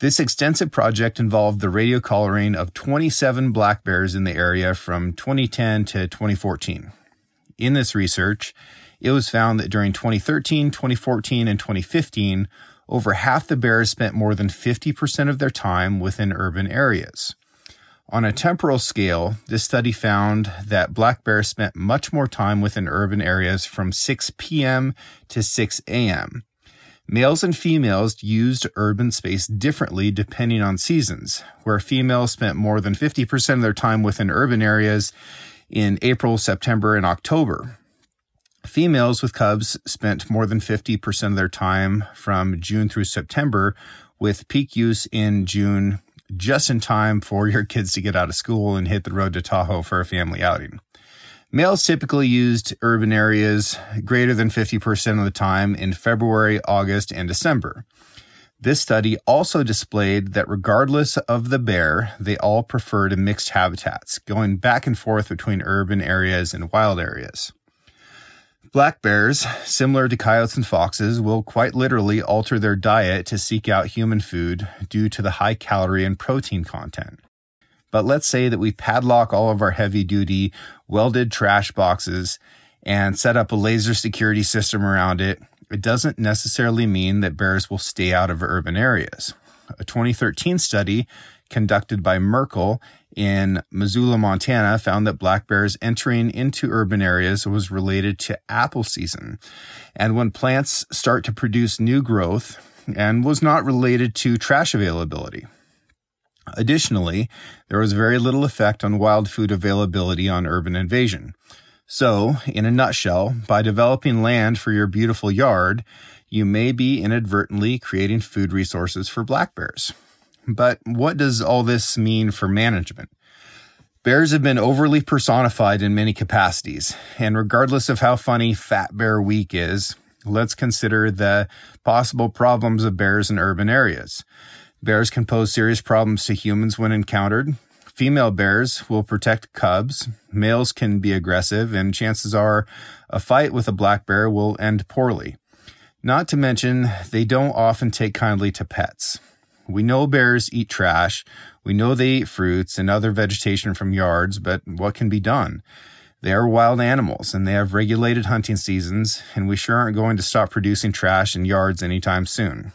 This extensive project involved the radio collaring of 27 black bears in the area from 2010 to 2014. In this research, it was found that during 2013, 2014, and 2015, over half the bears spent more than 50% of their time within urban areas. On a temporal scale, this study found that black bears spent much more time within urban areas from 6 p.m. to 6 a.m. Males and females used urban space differently depending on seasons, where females spent more than 50% of their time within urban areas in April, September, and October. Females with cubs spent more than 50% of their time from June through September, with peak use in June, just in time for your kids to get out of school and hit the road to Tahoe for a family outing. Males typically used urban areas greater than 50% of the time in February, August, and December. This study also displayed that regardless of the bear, they all preferred mixed habitats, going back and forth between urban areas and wild areas. Black bears, similar to coyotes and foxes, will quite literally alter their diet to seek out human food due to the high calorie and protein content. But let's say that we padlock all of our heavy duty welded trash boxes and set up a laser security system around it. It doesn't necessarily mean that bears will stay out of urban areas. A 2013 study conducted by Merkle in Missoula, Montana found that black bears entering into urban areas was related to apple season. And when plants start to produce new growth and was not related to trash availability. Additionally, there was very little effect on wild food availability on urban invasion. So, in a nutshell, by developing land for your beautiful yard, you may be inadvertently creating food resources for black bears. But what does all this mean for management? Bears have been overly personified in many capacities, and regardless of how funny Fat Bear Week is, let's consider the possible problems of bears in urban areas. Bears can pose serious problems to humans when encountered. Female bears will protect cubs. Males can be aggressive, and chances are a fight with a black bear will end poorly. Not to mention, they don't often take kindly to pets. We know bears eat trash. We know they eat fruits and other vegetation from yards, but what can be done? They are wild animals and they have regulated hunting seasons, and we sure aren't going to stop producing trash in yards anytime soon.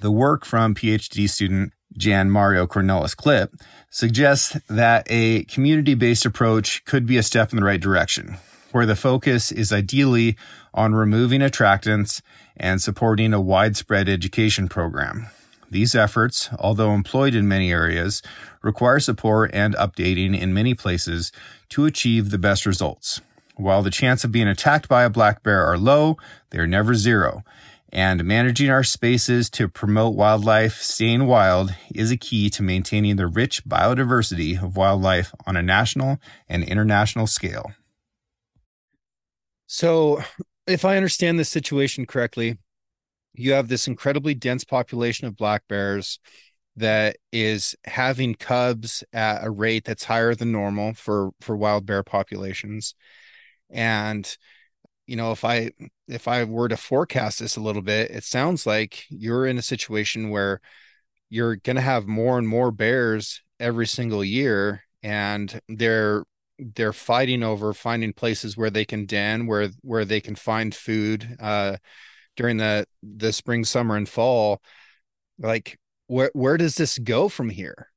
The work from PhD student Jan Mario Cornelis Klip suggests that a community based approach could be a step in the right direction, where the focus is ideally on removing attractants and supporting a widespread education program. These efforts, although employed in many areas, require support and updating in many places to achieve the best results. While the chance of being attacked by a black bear are low, they are never zero. And managing our spaces to promote wildlife staying wild is a key to maintaining the rich biodiversity of wildlife on a national and international scale. So, if I understand the situation correctly, you have this incredibly dense population of black bears that is having cubs at a rate that's higher than normal for for wild bear populations. And you know if i if i were to forecast this a little bit it sounds like you're in a situation where you're going to have more and more bears every single year and they're they're fighting over finding places where they can den where where they can find food uh during the the spring summer and fall like where where does this go from here?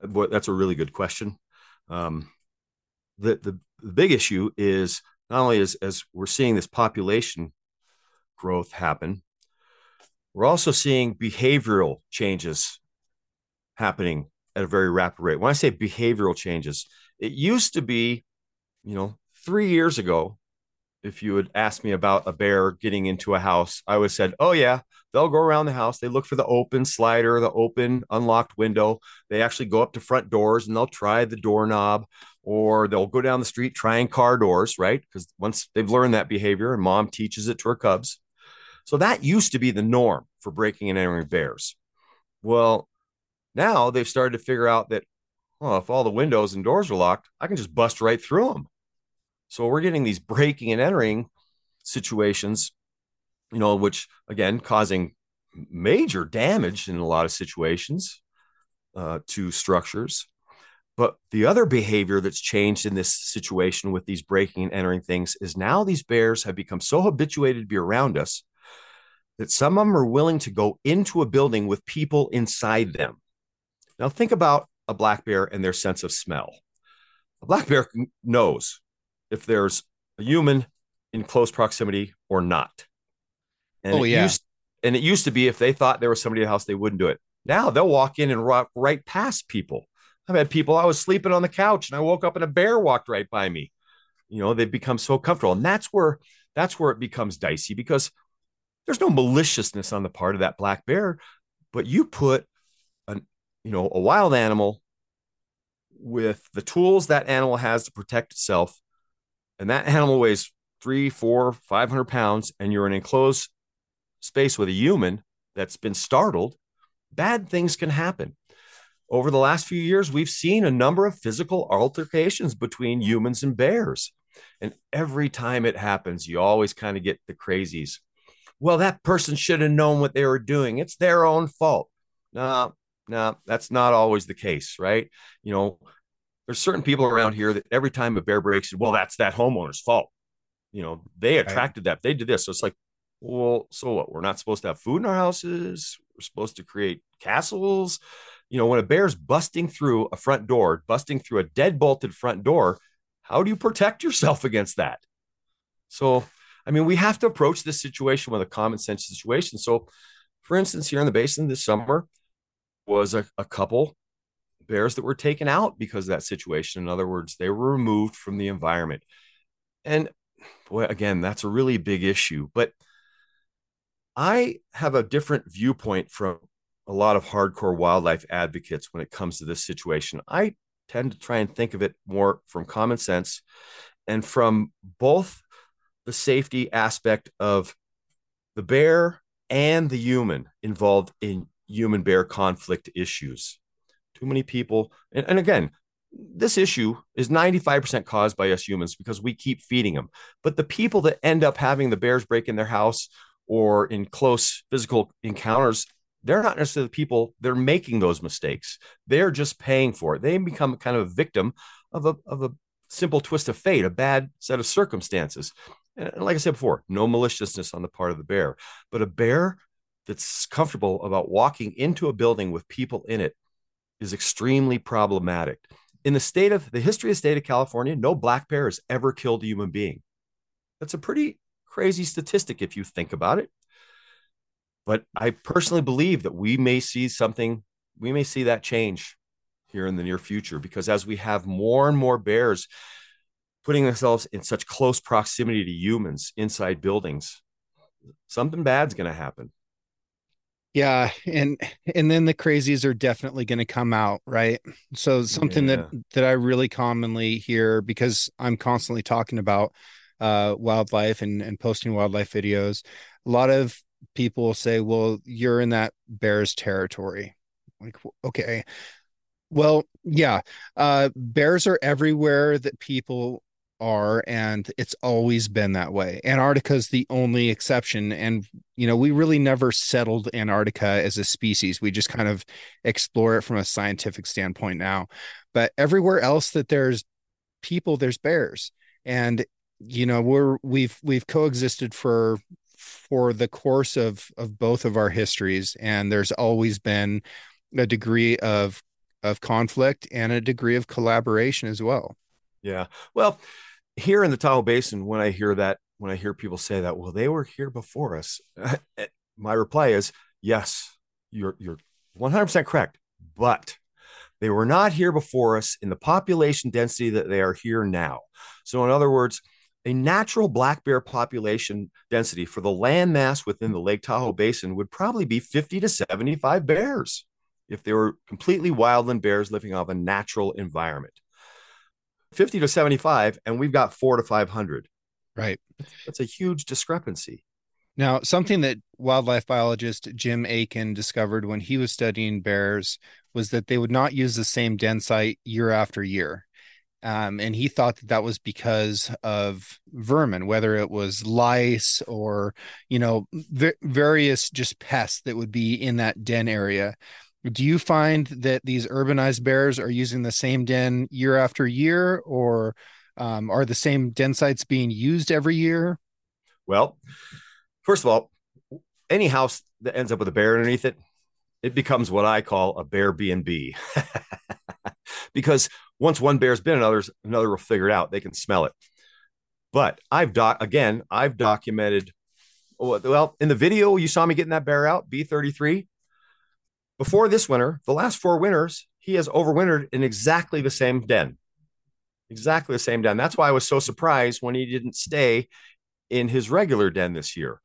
That's a really good question. Um, the, the the big issue is not only as as we're seeing this population growth happen we're also seeing behavioral changes happening at a very rapid rate. When i say behavioral changes it used to be you know 3 years ago if you would ask me about a bear getting into a house, I would have said, "Oh yeah, they'll go around the house. They look for the open slider, the open unlocked window. They actually go up to front doors and they'll try the doorknob, or they'll go down the street trying car doors, right? Because once they've learned that behavior, and mom teaches it to her cubs. So that used to be the norm for breaking and entering bears. Well, now they've started to figure out that, well, if all the windows and doors are locked, I can just bust right through them. So we're getting these breaking and entering situations, you know, which again causing major damage in a lot of situations uh, to structures. But the other behavior that's changed in this situation with these breaking and entering things is now these bears have become so habituated to be around us that some of them are willing to go into a building with people inside them. Now, think about a black bear and their sense of smell. A black bear knows if there's a human in close proximity or not. And oh, yeah. Used, and it used to be if they thought there was somebody in the house, they wouldn't do it. Now they'll walk in and walk right past people. I've had people, I was sleeping on the couch and I woke up and a bear walked right by me. You know, they've become so comfortable. And that's where that's where it becomes dicey because there's no maliciousness on the part of that black bear, but you put an, you know, a wild animal with the tools that animal has to protect itself and that animal weighs three, four, five hundred pounds, and you're in an enclosed space with a human that's been startled, bad things can happen. Over the last few years, we've seen a number of physical altercations between humans and bears. And every time it happens, you always kind of get the crazies. Well, that person should have known what they were doing. It's their own fault. No, no, that's not always the case, right? You know, there's certain people around here that every time a bear breaks, well, that's that homeowner's fault. You know, they attracted right. that. They did this. So it's like, well, so what? We're not supposed to have food in our houses. We're supposed to create castles. You know, when a bear's busting through a front door, busting through a dead bolted front door, how do you protect yourself against that? So, I mean, we have to approach this situation with a common sense situation. So, for instance, here in the basin this summer was a, a couple bears that were taken out because of that situation. In other words, they were removed from the environment. And boy, again, that's a really big issue. But I have a different viewpoint from a lot of hardcore wildlife advocates when it comes to this situation. I tend to try and think of it more from common sense and from both the safety aspect of the bear and the human involved in human bear conflict issues. Too many people. And, and again, this issue is 95% caused by us humans because we keep feeding them. But the people that end up having the bears break in their house or in close physical encounters, they're not necessarily the people they're making those mistakes. They're just paying for it. They become kind of a victim of a, of a simple twist of fate, a bad set of circumstances. And like I said before, no maliciousness on the part of the bear, but a bear that's comfortable about walking into a building with people in it is extremely problematic. In the state of the history of the state of California, no black bear has ever killed a human being. That's a pretty crazy statistic if you think about it. But I personally believe that we may see something, we may see that change here in the near future because as we have more and more bears putting themselves in such close proximity to humans inside buildings, something bad's going to happen. Yeah, and and then the crazies are definitely going to come out, right? So something yeah. that that I really commonly hear because I'm constantly talking about uh wildlife and and posting wildlife videos. A lot of people will say, "Well, you're in that bear's territory." Like, okay. Well, yeah. Uh bears are everywhere that people are and it's always been that way. Antarctica is the only exception and you know we really never settled antarctica as a species. We just kind of explore it from a scientific standpoint now. But everywhere else that there's people there's bears. And you know we're we've we've coexisted for for the course of of both of our histories and there's always been a degree of of conflict and a degree of collaboration as well yeah well here in the Tahoe Basin, when I hear that, when I hear people say that, well, they were here before us, eh, my reply is yes, you're you're 100% correct, but they were not here before us in the population density that they are here now. So, in other words, a natural black bear population density for the land mass within the Lake Tahoe Basin would probably be 50 to 75 bears if they were completely wildland bears living off a natural environment. 50 to 75 and we've got 4 to 500 right. That's a huge discrepancy. Now something that wildlife biologist jim aiken discovered when he was studying bears was that they would not use the same den site year after year. Um, and he thought that that was because of vermin whether it was lice or you know v- various just pests that would be in that den area do you find that these urbanized bears are using the same den year after year or um, are the same den sites being used every year? Well first of all any house that ends up with a bear underneath it it becomes what i call a bear b&b because once one bear's been another another will figure it out. They can smell it. But i've doc again i've documented well in the video you saw me getting that bear out b33 before this winter, the last four winters, he has overwintered in exactly the same den. Exactly the same den. That's why I was so surprised when he didn't stay in his regular den this year.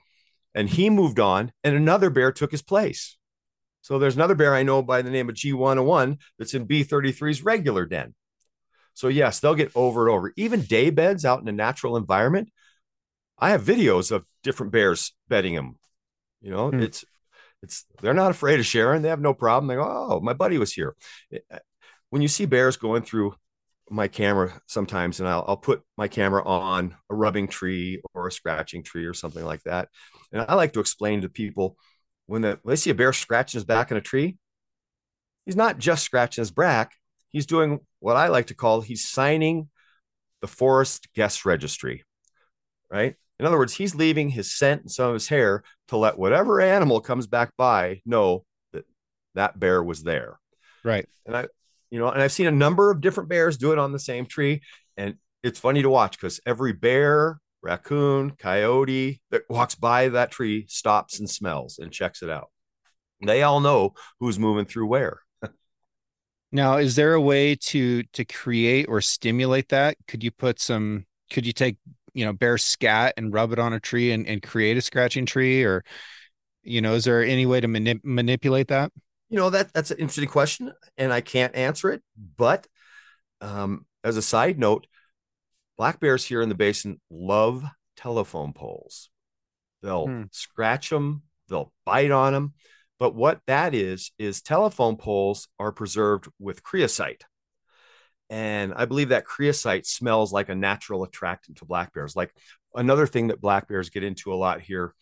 And he moved on, and another bear took his place. So there's another bear I know by the name of G101 that's in B33's regular den. So, yes, they'll get over and over. Even day beds out in a natural environment. I have videos of different bears bedding them. You know, hmm. it's it's they're not afraid of sharing. They have no problem. They go, oh, my buddy was here. Uh, when you see bears going through my camera sometimes, and I'll, I'll put my camera on a rubbing tree or a scratching tree or something like that, and I like to explain to people when, the, when they see a bear scratching his back in a tree, he's not just scratching his back. He's doing what I like to call he's signing the forest guest registry, right? In other words, he's leaving his scent and some of his hair to let whatever animal comes back by know that that bear was there. Right. And I, you know, and I've seen a number of different bears do it on the same tree. And it's funny to watch because every bear, raccoon, coyote that walks by that tree stops and smells and checks it out. They all know who's moving through where. now, is there a way to to create or stimulate that? Could you put some could you take you know bear scat and rub it on a tree and, and create a scratching tree or you know is there any way to mani- manipulate that? You know that that's an interesting question and i can't answer it but um, as a side note black bears here in the basin love telephone poles. They'll hmm. scratch them they'll bite on them but what that is is telephone poles are preserved with creosote and I believe that creosote smells like a natural attractant to black bears. Like another thing that black bears get into a lot here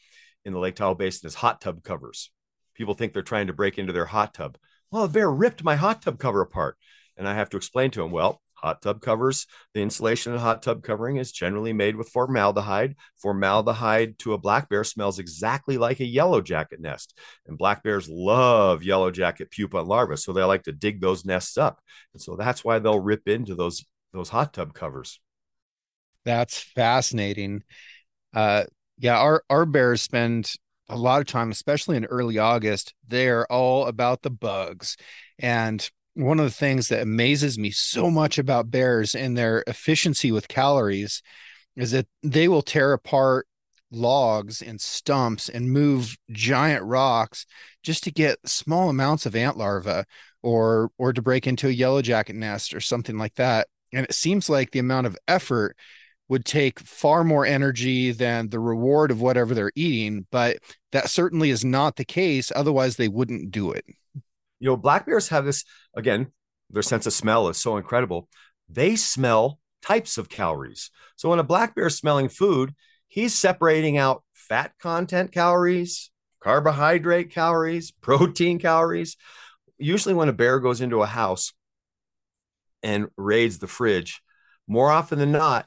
in the Lake Tahoe Basin is hot tub covers. People think they're trying to break into their hot tub. Well, the bear ripped my hot tub cover apart. And I have to explain to them, well, hot tub covers. The insulation in hot tub covering is generally made with formaldehyde. Formaldehyde to a black bear smells exactly like a yellow jacket nest. And black bears love yellow jacket pupa and larvae. So they like to dig those nests up. And so that's why they'll rip into those those hot tub covers. That's fascinating. Uh yeah, our our bears spend a lot of time, especially in early August, they're all about the bugs. And one of the things that amazes me so much about bears and their efficiency with calories is that they will tear apart logs and stumps and move giant rocks just to get small amounts of ant larvae or or to break into a yellow jacket nest or something like that. And it seems like the amount of effort would take far more energy than the reward of whatever they're eating but that certainly is not the case otherwise they wouldn't do it you know, black bears have this again, their sense of smell is so incredible. They smell types of calories. So when a black bear is smelling food, he's separating out fat content calories, carbohydrate calories, protein calories. Usually, when a bear goes into a house and raids the fridge, more often than not,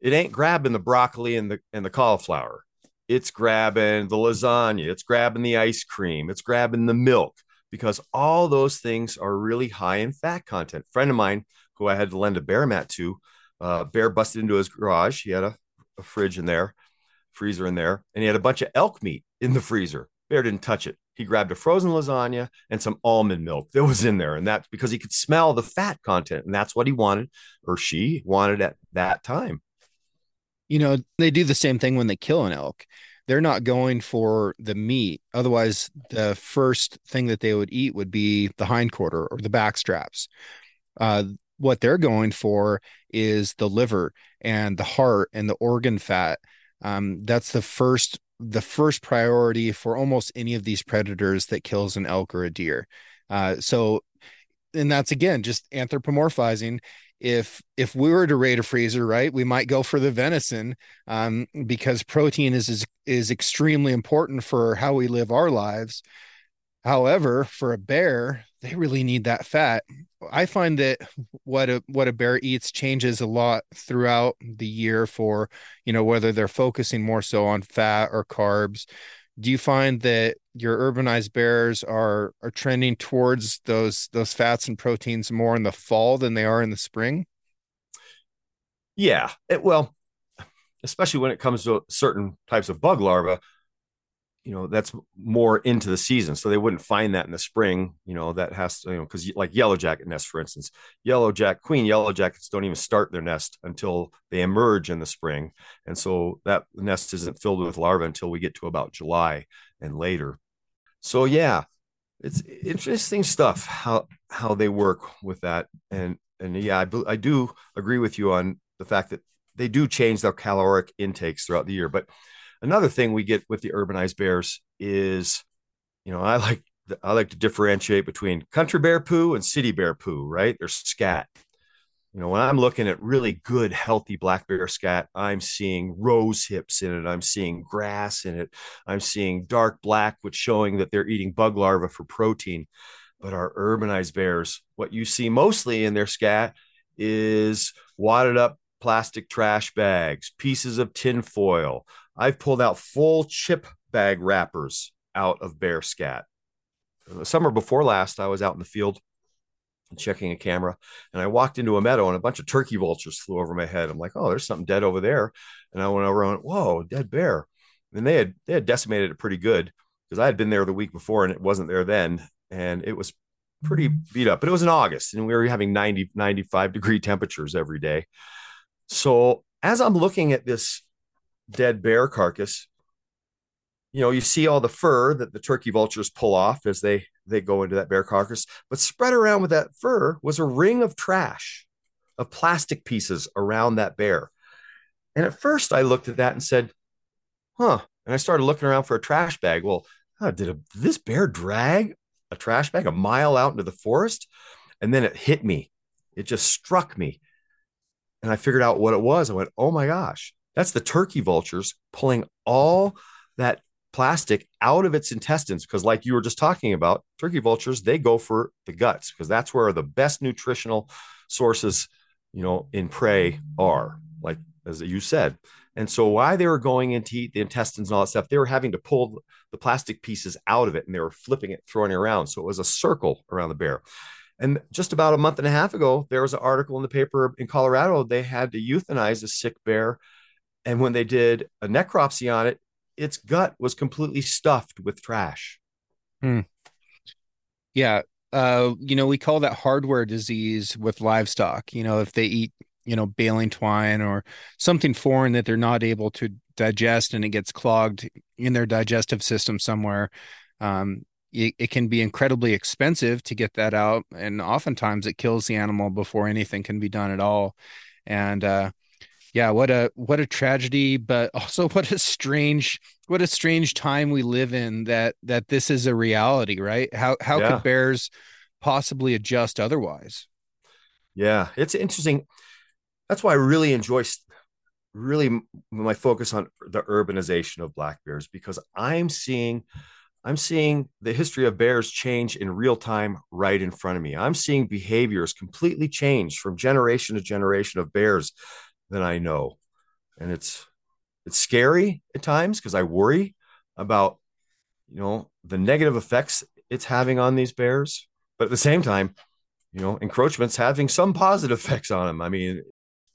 it ain't grabbing the broccoli and the and the cauliflower. It's grabbing the lasagna, it's grabbing the ice cream, it's grabbing the milk because all those things are really high in fat content. Friend of mine who I had to lend a bear mat to, uh, bear busted into his garage. He had a, a fridge in there, freezer in there, and he had a bunch of elk meat in the freezer. Bear didn't touch it. He grabbed a frozen lasagna and some almond milk that was in there. And that's because he could smell the fat content. And that's what he wanted or she wanted at that time. You know, they do the same thing when they kill an elk they're not going for the meat. Otherwise, the first thing that they would eat would be the hindquarter or the back straps. Uh, what they're going for is the liver and the heart and the organ fat. Um, that's the first the first priority for almost any of these predators that kills an elk or a deer. Uh, so, and that's again just anthropomorphizing if if we were to raid a freezer right we might go for the venison um, because protein is, is is extremely important for how we live our lives. However for a bear they really need that fat. I find that what a what a bear eats changes a lot throughout the year for you know whether they're focusing more so on fat or carbs do you find that your urbanized bears are are trending towards those those fats and proteins more in the fall than they are in the spring? Yeah it, well especially when it comes to certain types of bug larvae you know that's more into the season so they wouldn't find that in the spring you know that has to you know because like yellow jacket nests for instance. Yellow jack queen yellow jackets don't even start their nest until they emerge in the spring and so that nest isn't filled with larvae until we get to about july and later. So yeah it's interesting stuff how how they work with that and and yeah I, I do agree with you on the fact that they do change their caloric intakes throughout the year but Another thing we get with the urbanized bears is, you know, I like I like to differentiate between country bear poo and city bear poo, right? There's scat. You know, when I'm looking at really good, healthy black bear scat, I'm seeing rose hips in it. I'm seeing grass in it. I'm seeing dark black, which showing that they're eating bug larvae for protein. But our urbanized bears, what you see mostly in their scat is wadded up plastic trash bags, pieces of tin foil, I've pulled out full chip bag wrappers out of bear scat. The summer before last, I was out in the field checking a camera and I walked into a meadow and a bunch of turkey vultures flew over my head. I'm like, oh, there's something dead over there. And I went over and went, whoa, dead bear. And they had they had decimated it pretty good because I had been there the week before and it wasn't there then. And it was pretty mm-hmm. beat up. But it was in August and we were having 90, 95 degree temperatures every day. So as I'm looking at this dead bear carcass. You know you see all the fur that the turkey vultures pull off as they they go into that bear carcass but spread around with that fur was a ring of trash of plastic pieces around that bear. And at first i looked at that and said huh and i started looking around for a trash bag. Well huh, did, a, did this bear drag a trash bag a mile out into the forest? And then it hit me. It just struck me. And i figured out what it was. I went oh my gosh that's the turkey vultures pulling all that plastic out of its intestines because like you were just talking about turkey vultures they go for the guts because that's where the best nutritional sources you know in prey are like as you said. And so why they were going into eat the intestines and all that stuff they were having to pull the plastic pieces out of it and they were flipping it throwing it around. So it was a circle around the bear. And just about a month and a half ago there was an article in the paper in colorado they had to euthanize a sick bear and when they did a necropsy on it its gut was completely stuffed with trash. Hmm. Yeah. Uh, you know, we call that hardware disease with livestock. You know, if they eat, you know, baling twine or something foreign that they're not able to digest and it gets clogged in their digestive system somewhere, um, it, it can be incredibly expensive to get that out. And oftentimes it kills the animal before anything can be done at all. And, uh, yeah what a what a tragedy but also what a strange what a strange time we live in that that this is a reality right? How how yeah. could bears possibly adjust otherwise? Yeah it's interesting. That's why i really enjoy really my focus on the urbanization of black bears because i'm seeing i'm seeing the history of bears change in real time right in front of me. I'm seeing behaviors completely change from generation to generation of bears than I know. And it's it's scary at times because I worry about you know the negative effects it's having on these bears. But at the same time, you know, encroachment's having some positive effects on them. I mean,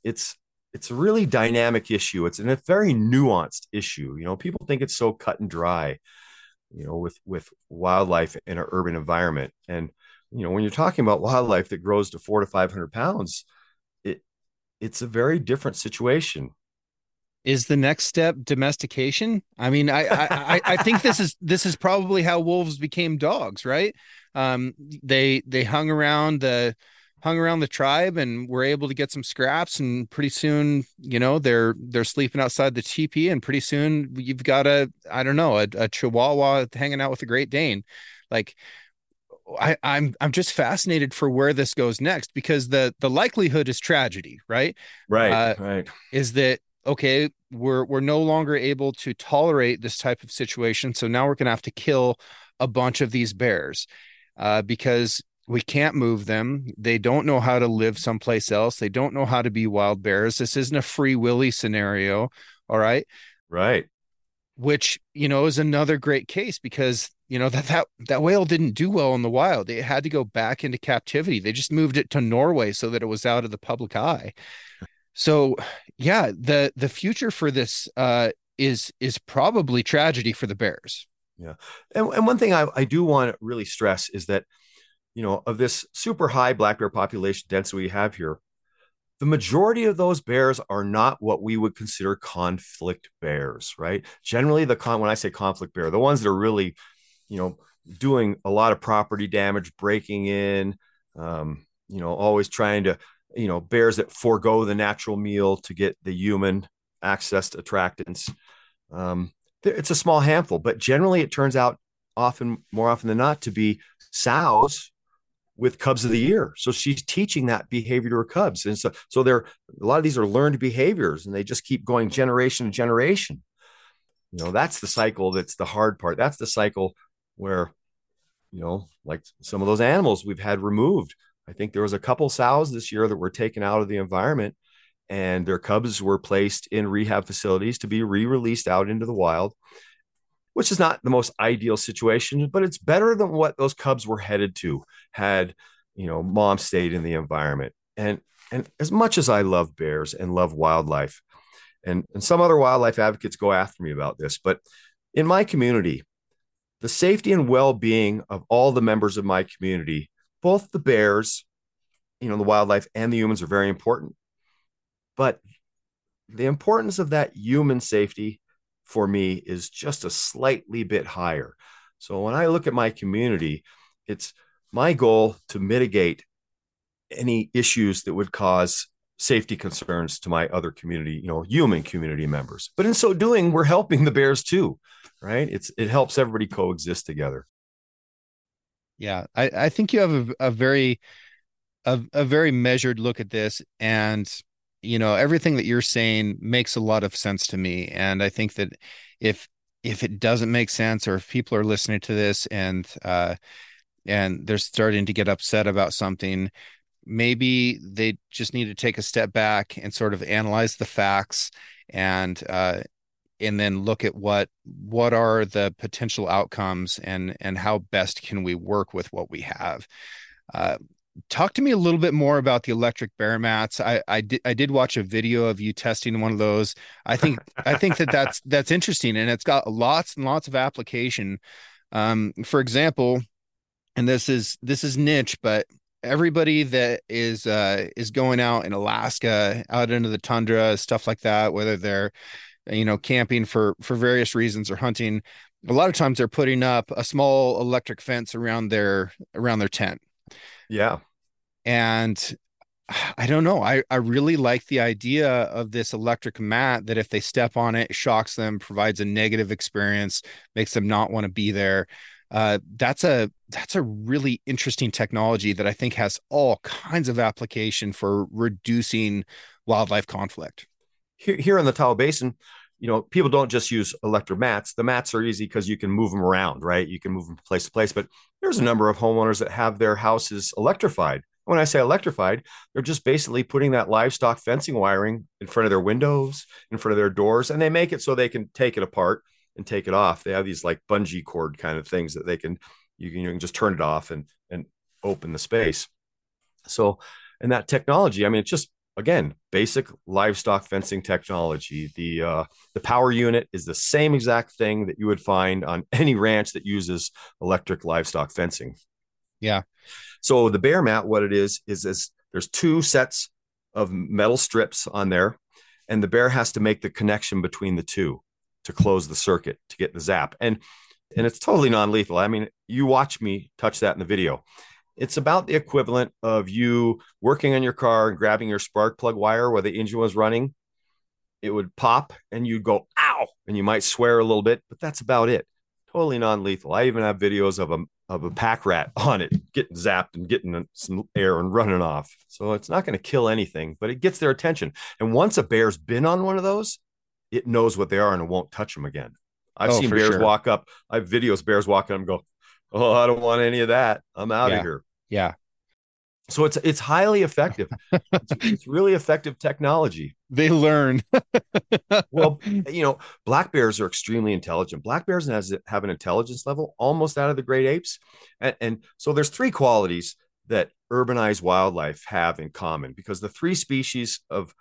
it's it's a really dynamic issue. It's a very nuanced issue. You know, people think it's so cut and dry, you know, with with wildlife in an urban environment. And you know, when you're talking about wildlife that grows to four to five hundred pounds, it's a very different situation. Is the next step domestication? I mean I, I i think this is this is probably how wolves became dogs right? Um they they hung around the hung around the tribe and were able to get some scraps and pretty soon you know they're they're sleeping outside the teepee and pretty soon you've got a i don't know a, a chihuahua hanging out with a great dane. Like I, I'm I'm just fascinated for where this goes next because the the likelihood is tragedy, right? Right, uh, right. Is that okay? We're we're no longer able to tolerate this type of situation, so now we're going to have to kill a bunch of these bears uh, because we can't move them. They don't know how to live someplace else. They don't know how to be wild bears. This isn't a free willy scenario. All right. Right. Which, you know, is another great case because you know that that that whale didn't do well in the wild. It had to go back into captivity. They just moved it to norway so that it was out of the public eye. So yeah the the future for this uh is is probably tragedy for the bears. Yeah. And, and one thing I, I do want to really stress is that you know of this super high black bear population density we have here the majority of those bears are not what we would consider conflict bears right? Generally the con when i say conflict bear the ones that are really you know, doing a lot of property damage, breaking in, um, you know, always trying to, you know, bears that forego the natural meal to get the human accessed attractants. Um, it's a small handful, but generally it turns out often, more often than not, to be sows with cubs of the year. So she's teaching that behavior to her cubs. And so, so they're, a lot of these are learned behaviors and they just keep going generation to generation. You know, that's the cycle. That's the hard part. That's the cycle where you know like some of those animals we've had removed. I think there was a couple sows this year that were taken out of the environment and their cubs were placed in rehab facilities to be re-released out into the wild which is not the most ideal situation but it's better than what those cubs were headed to had you know mom stayed in the environment. And and as much as i love bears and love wildlife and and some other wildlife advocates go after me about this but in my community the safety and well-being of all the members of my community both the bears you know the wildlife and the humans are very important. But the importance of that human safety for me is just a slightly bit higher. So when i look at my community it's my goal to mitigate any issues that would cause safety concerns to my other community you know human community members. But in so doing we're helping the bears too right? It's it helps everybody coexist together. Yeah, I, I think you have a, a very a, a very measured look at this and you know everything that you're saying makes a lot of sense to me and i think that if if it doesn't make sense or if people are listening to this and uh, and they're starting to get upset about something maybe they just need to take a step back and sort of analyze the facts and uh, and then look at what what are the potential outcomes and and how best can we work with what we have. Uh, talk to me a little bit more about the electric bear mats. I i did i did watch a video of you testing one of those. I think i think that that's that's interesting and it's got lots and lots of application. Um, for example and this is this is niche but everybody that is uh is going out in alaska out into the tundra stuff like that whether they're you know camping for for various reasons or hunting a lot of times they're putting up a small electric fence around their around their tent yeah and I don't know. I, I really like the idea of this electric mat that if they step on it, shocks them, provides a negative experience, makes them not want to be there. Uh, that's a that's a really interesting technology that I think has all kinds of application for reducing wildlife conflict here, here in the Tahoe Basin, you know, people don't just use electric mats. The mats are easy because you can move them around, right? You can move them from place to place. But there's a number of homeowners that have their houses electrified. When I say electrified, they're just basically putting that livestock fencing wiring in front of their windows, in front of their doors, and they make it so they can take it apart and take it off. They have these like bungee cord kind of things that they can you can, you can just turn it off and and open the space. So, and that technology, I mean, it's just again basic livestock fencing technology. The uh, the power unit is the same exact thing that you would find on any ranch that uses electric livestock fencing. Yeah. So the bear mat what it is is is there's two sets of metal strips on there and the bear has to make the connection between the two to close the circuit to get the zap. And and it's totally non-lethal. I mean you watch me touch that in the video it's about the equivalent of you working on your car and grabbing your spark plug wire while the engine was running. It would pop and you'd go, ow, and you might swear a little bit, but that's about it. Totally non lethal. I even have videos of a, of a pack rat on it getting zapped and getting some air and running off. So it's not going to kill anything, but it gets their attention. And once a bear's been on one of those, it knows what they are and it won't touch them again. I've oh, seen bears sure. walk up. I have videos bears walking up and go, Oh, I don't want any of that. I'm out yeah. of here. Yeah. So it's it's highly effective. it's, it's really effective technology. They learn. well, you know, black bears are extremely intelligent. Black bears has have an intelligence level almost out of the great apes, and, and so there's three qualities that urbanized wildlife have in common because the three species of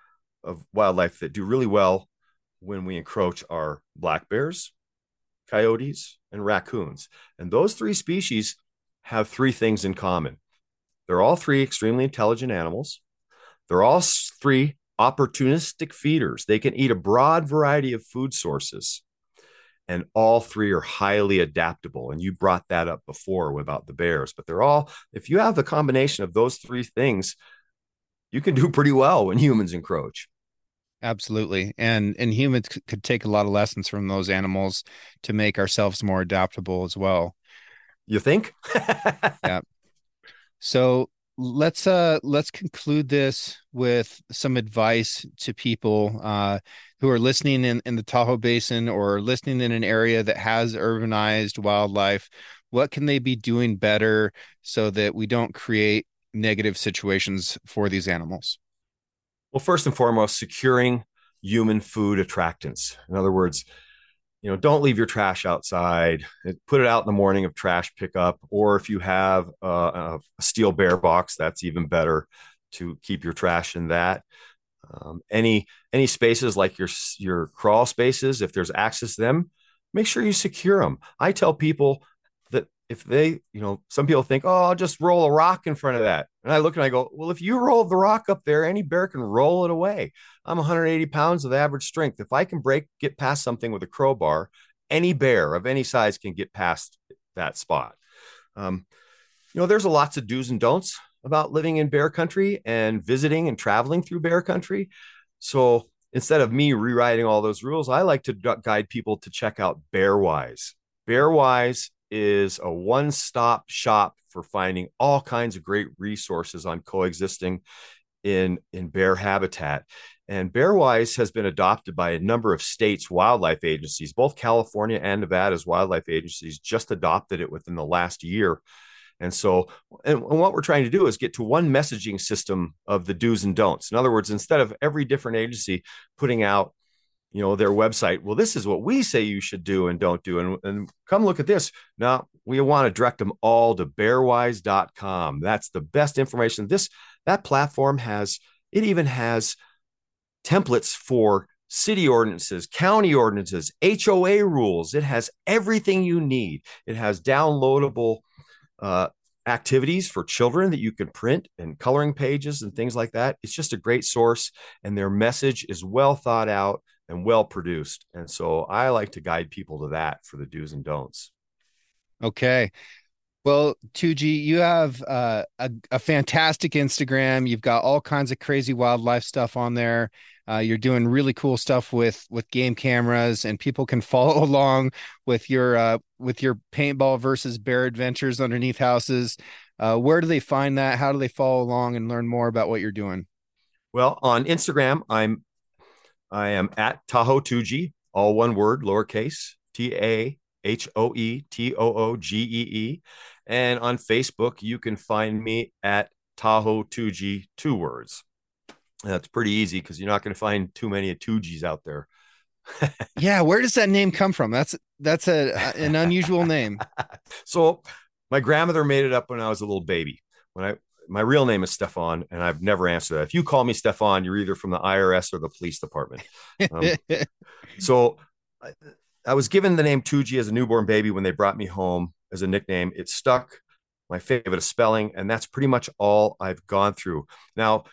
of wildlife that do really well when we encroach are black bears, coyotes, and raccoons. And those three species have three things in common. They're all three extremely intelligent animals. They're all three opportunistic feeders. They can eat a broad variety of food sources. And all three are highly adaptable. And you brought that up before about the bears, but they're all, if you have the combination of those three things, you can do pretty well when humans encroach. Absolutely. And and humans could take a lot of lessons from those animals to make ourselves more adaptable as well. You think? yeah. So let's uh let's conclude this with some advice to people uh who are listening in, in the Tahoe Basin or listening in an area that has urbanized wildlife. What can they be doing better so that we don't create negative situations for these animals? Well, first and foremost, securing human food attractants. In other words, you know don't leave your trash outside put it out in the morning of trash pickup or if you have a, a steel bear box that's even better to keep your trash in that um, any any spaces like your your crawl spaces if there's access to them make sure you secure them i tell people that if they, you know, some people think, oh, I'll just roll a rock in front of that. And I look and I go, well, if you roll the rock up there, any bear can roll it away. I'm 180 pounds of average strength. If I can break, get past something with a crowbar, any bear of any size can get past that spot. Um, you know, there's a lots of do's and don'ts about living in bear country and visiting and traveling through bear country. So instead of me rewriting all those rules, I like to guide people to check out Bearwise. Bearwise is a one stop shop for finding all kinds of great resources on coexisting in, in bear habitat. And Bearwise has been adopted by a number of states' wildlife agencies. Both California and Nevada's wildlife agencies just adopted it within the last year. And so, and, and what we're trying to do is get to one messaging system of the do's and don'ts. In other words, instead of every different agency putting out you know their website well this is what we say you should do and don't do and, and come look at this. Now we want to direct them all to bearwise.com that's the best information. This that platform has it even has templates for city ordinances county ordinances hoa rules. It has everything you need. It has downloadable uh, activities for children that you can print and coloring pages and things like that. It's just a great source, and their message is well thought out and well produced. And so I like to guide people to that for the do's and don'ts. Okay. Well, Toogee, you have uh, a, a fantastic Instagram. You've got all kinds of crazy wildlife stuff on there. Uh, you're doing really cool stuff with with game cameras, and people can follow along with your uh, with your paintball versus bear adventures underneath houses. Uh, where do they find that? How do they follow along and learn more about what you're doing? Well, on Instagram, I'm I am at Tahoe Toogee, all one word, lowercase, T A H O E T O O G E E. And on Facebook, you can find me at Tahoe Toogee, two words. That's pretty easy because you're not going to find too many Toogees out there. yeah, where does that name come from? That's that's a an unusual name. so, my grandmother made it up when I was a little baby. When I my real name is Stefan, and I've never answered that. If you call me Stefan, you're either from the IRS or the police department. Um, so I, I, was given the name Toogee as a newborn baby when they brought me home as a nickname. It stuck. My favorite is spelling, and that's pretty much all I've gone through. Now,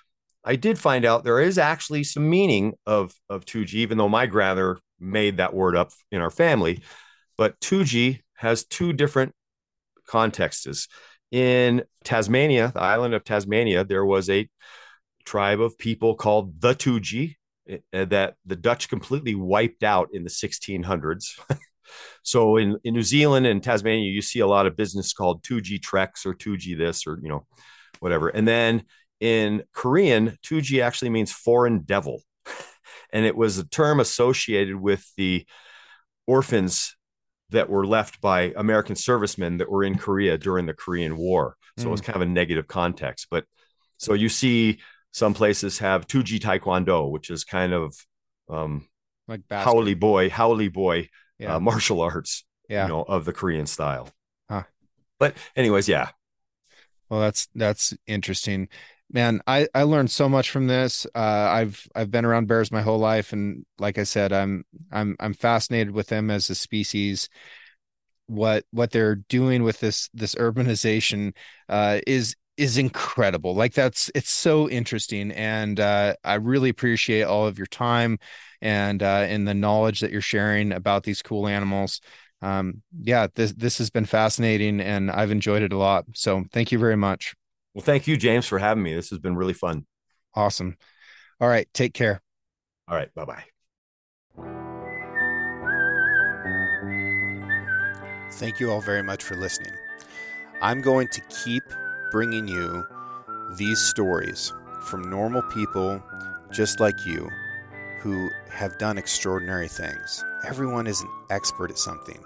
I did find out there is actually some meaning of of Toogee, even though my grandmother made that word up in our family. But Toogee has two different contexts in Tasmania, the island of Tasmania, there was a tribe of people called the Tuji eh, eh, that the Dutch completely wiped out in the 1600s. so in, in New Zealand and Tasmania, you see a lot of business called Tuji Treks or Tuji this or, you know, whatever. And then in Korean, Tuji actually means foreign devil. and it was a term associated with the orphans that were left by American servicemen that were in Korea during the Korean War. So mm. it was hmm. kind of a negative context. But so you see some places have Tuji Taekwondo, which is kind of um, like Howley boy, Howley boy yeah. uh, martial arts, yeah. you know, of the Korean style. Huh. But anyways, yeah. Well, that's that's interesting man i i learned so much from this. Uh, i've i've been around bears my whole life and like i said i'm i'm i'm fascinated with them as a species. What what they're doing with this this urbanization uh, is is incredible. Like that's it's so interesting and uh, i really appreciate all of your time and uh, and the knowledge that you're sharing about these cool animals. Um, yeah this this has been fascinating and i've enjoyed it a lot. So thank you very much well, thank you, James, for having me. This has been really fun. Awesome. All right. Take care. All right. Bye bye. Thank you all very much for listening. I'm going to keep bringing you these stories from normal people just like you who have done extraordinary things. Everyone is an expert at something,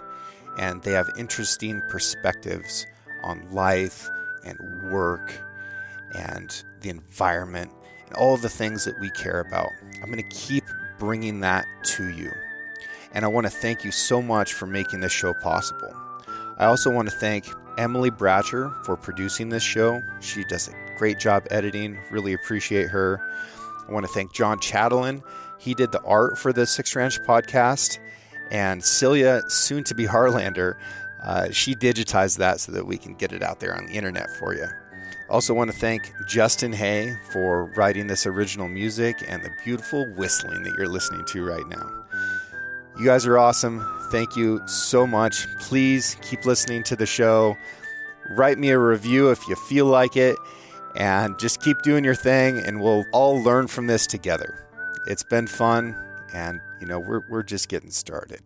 and they have interesting perspectives on life and work and the environment and all the things that we care about. I'm going to keep bringing that to you. And I want to thank you so much for making this show possible. I also want to thank Emily Bratcher for producing this show. She does a great job editing. Really appreciate her. I want to thank John Chatelain. He did the art for the Six Ranch podcast. And Celia, soon to be Harlander, uh, she digitized that so that we can get it out there on the internet for you. Also, want to thank Justin Hay for writing this original music and the beautiful whistling that you're listening to right now. You guys are awesome. Thank you so much. Please keep listening to the show. Write me a review if you feel like it, and just keep doing your thing, and we'll all learn from this together. It's been fun, and you know, we're, we're just getting started.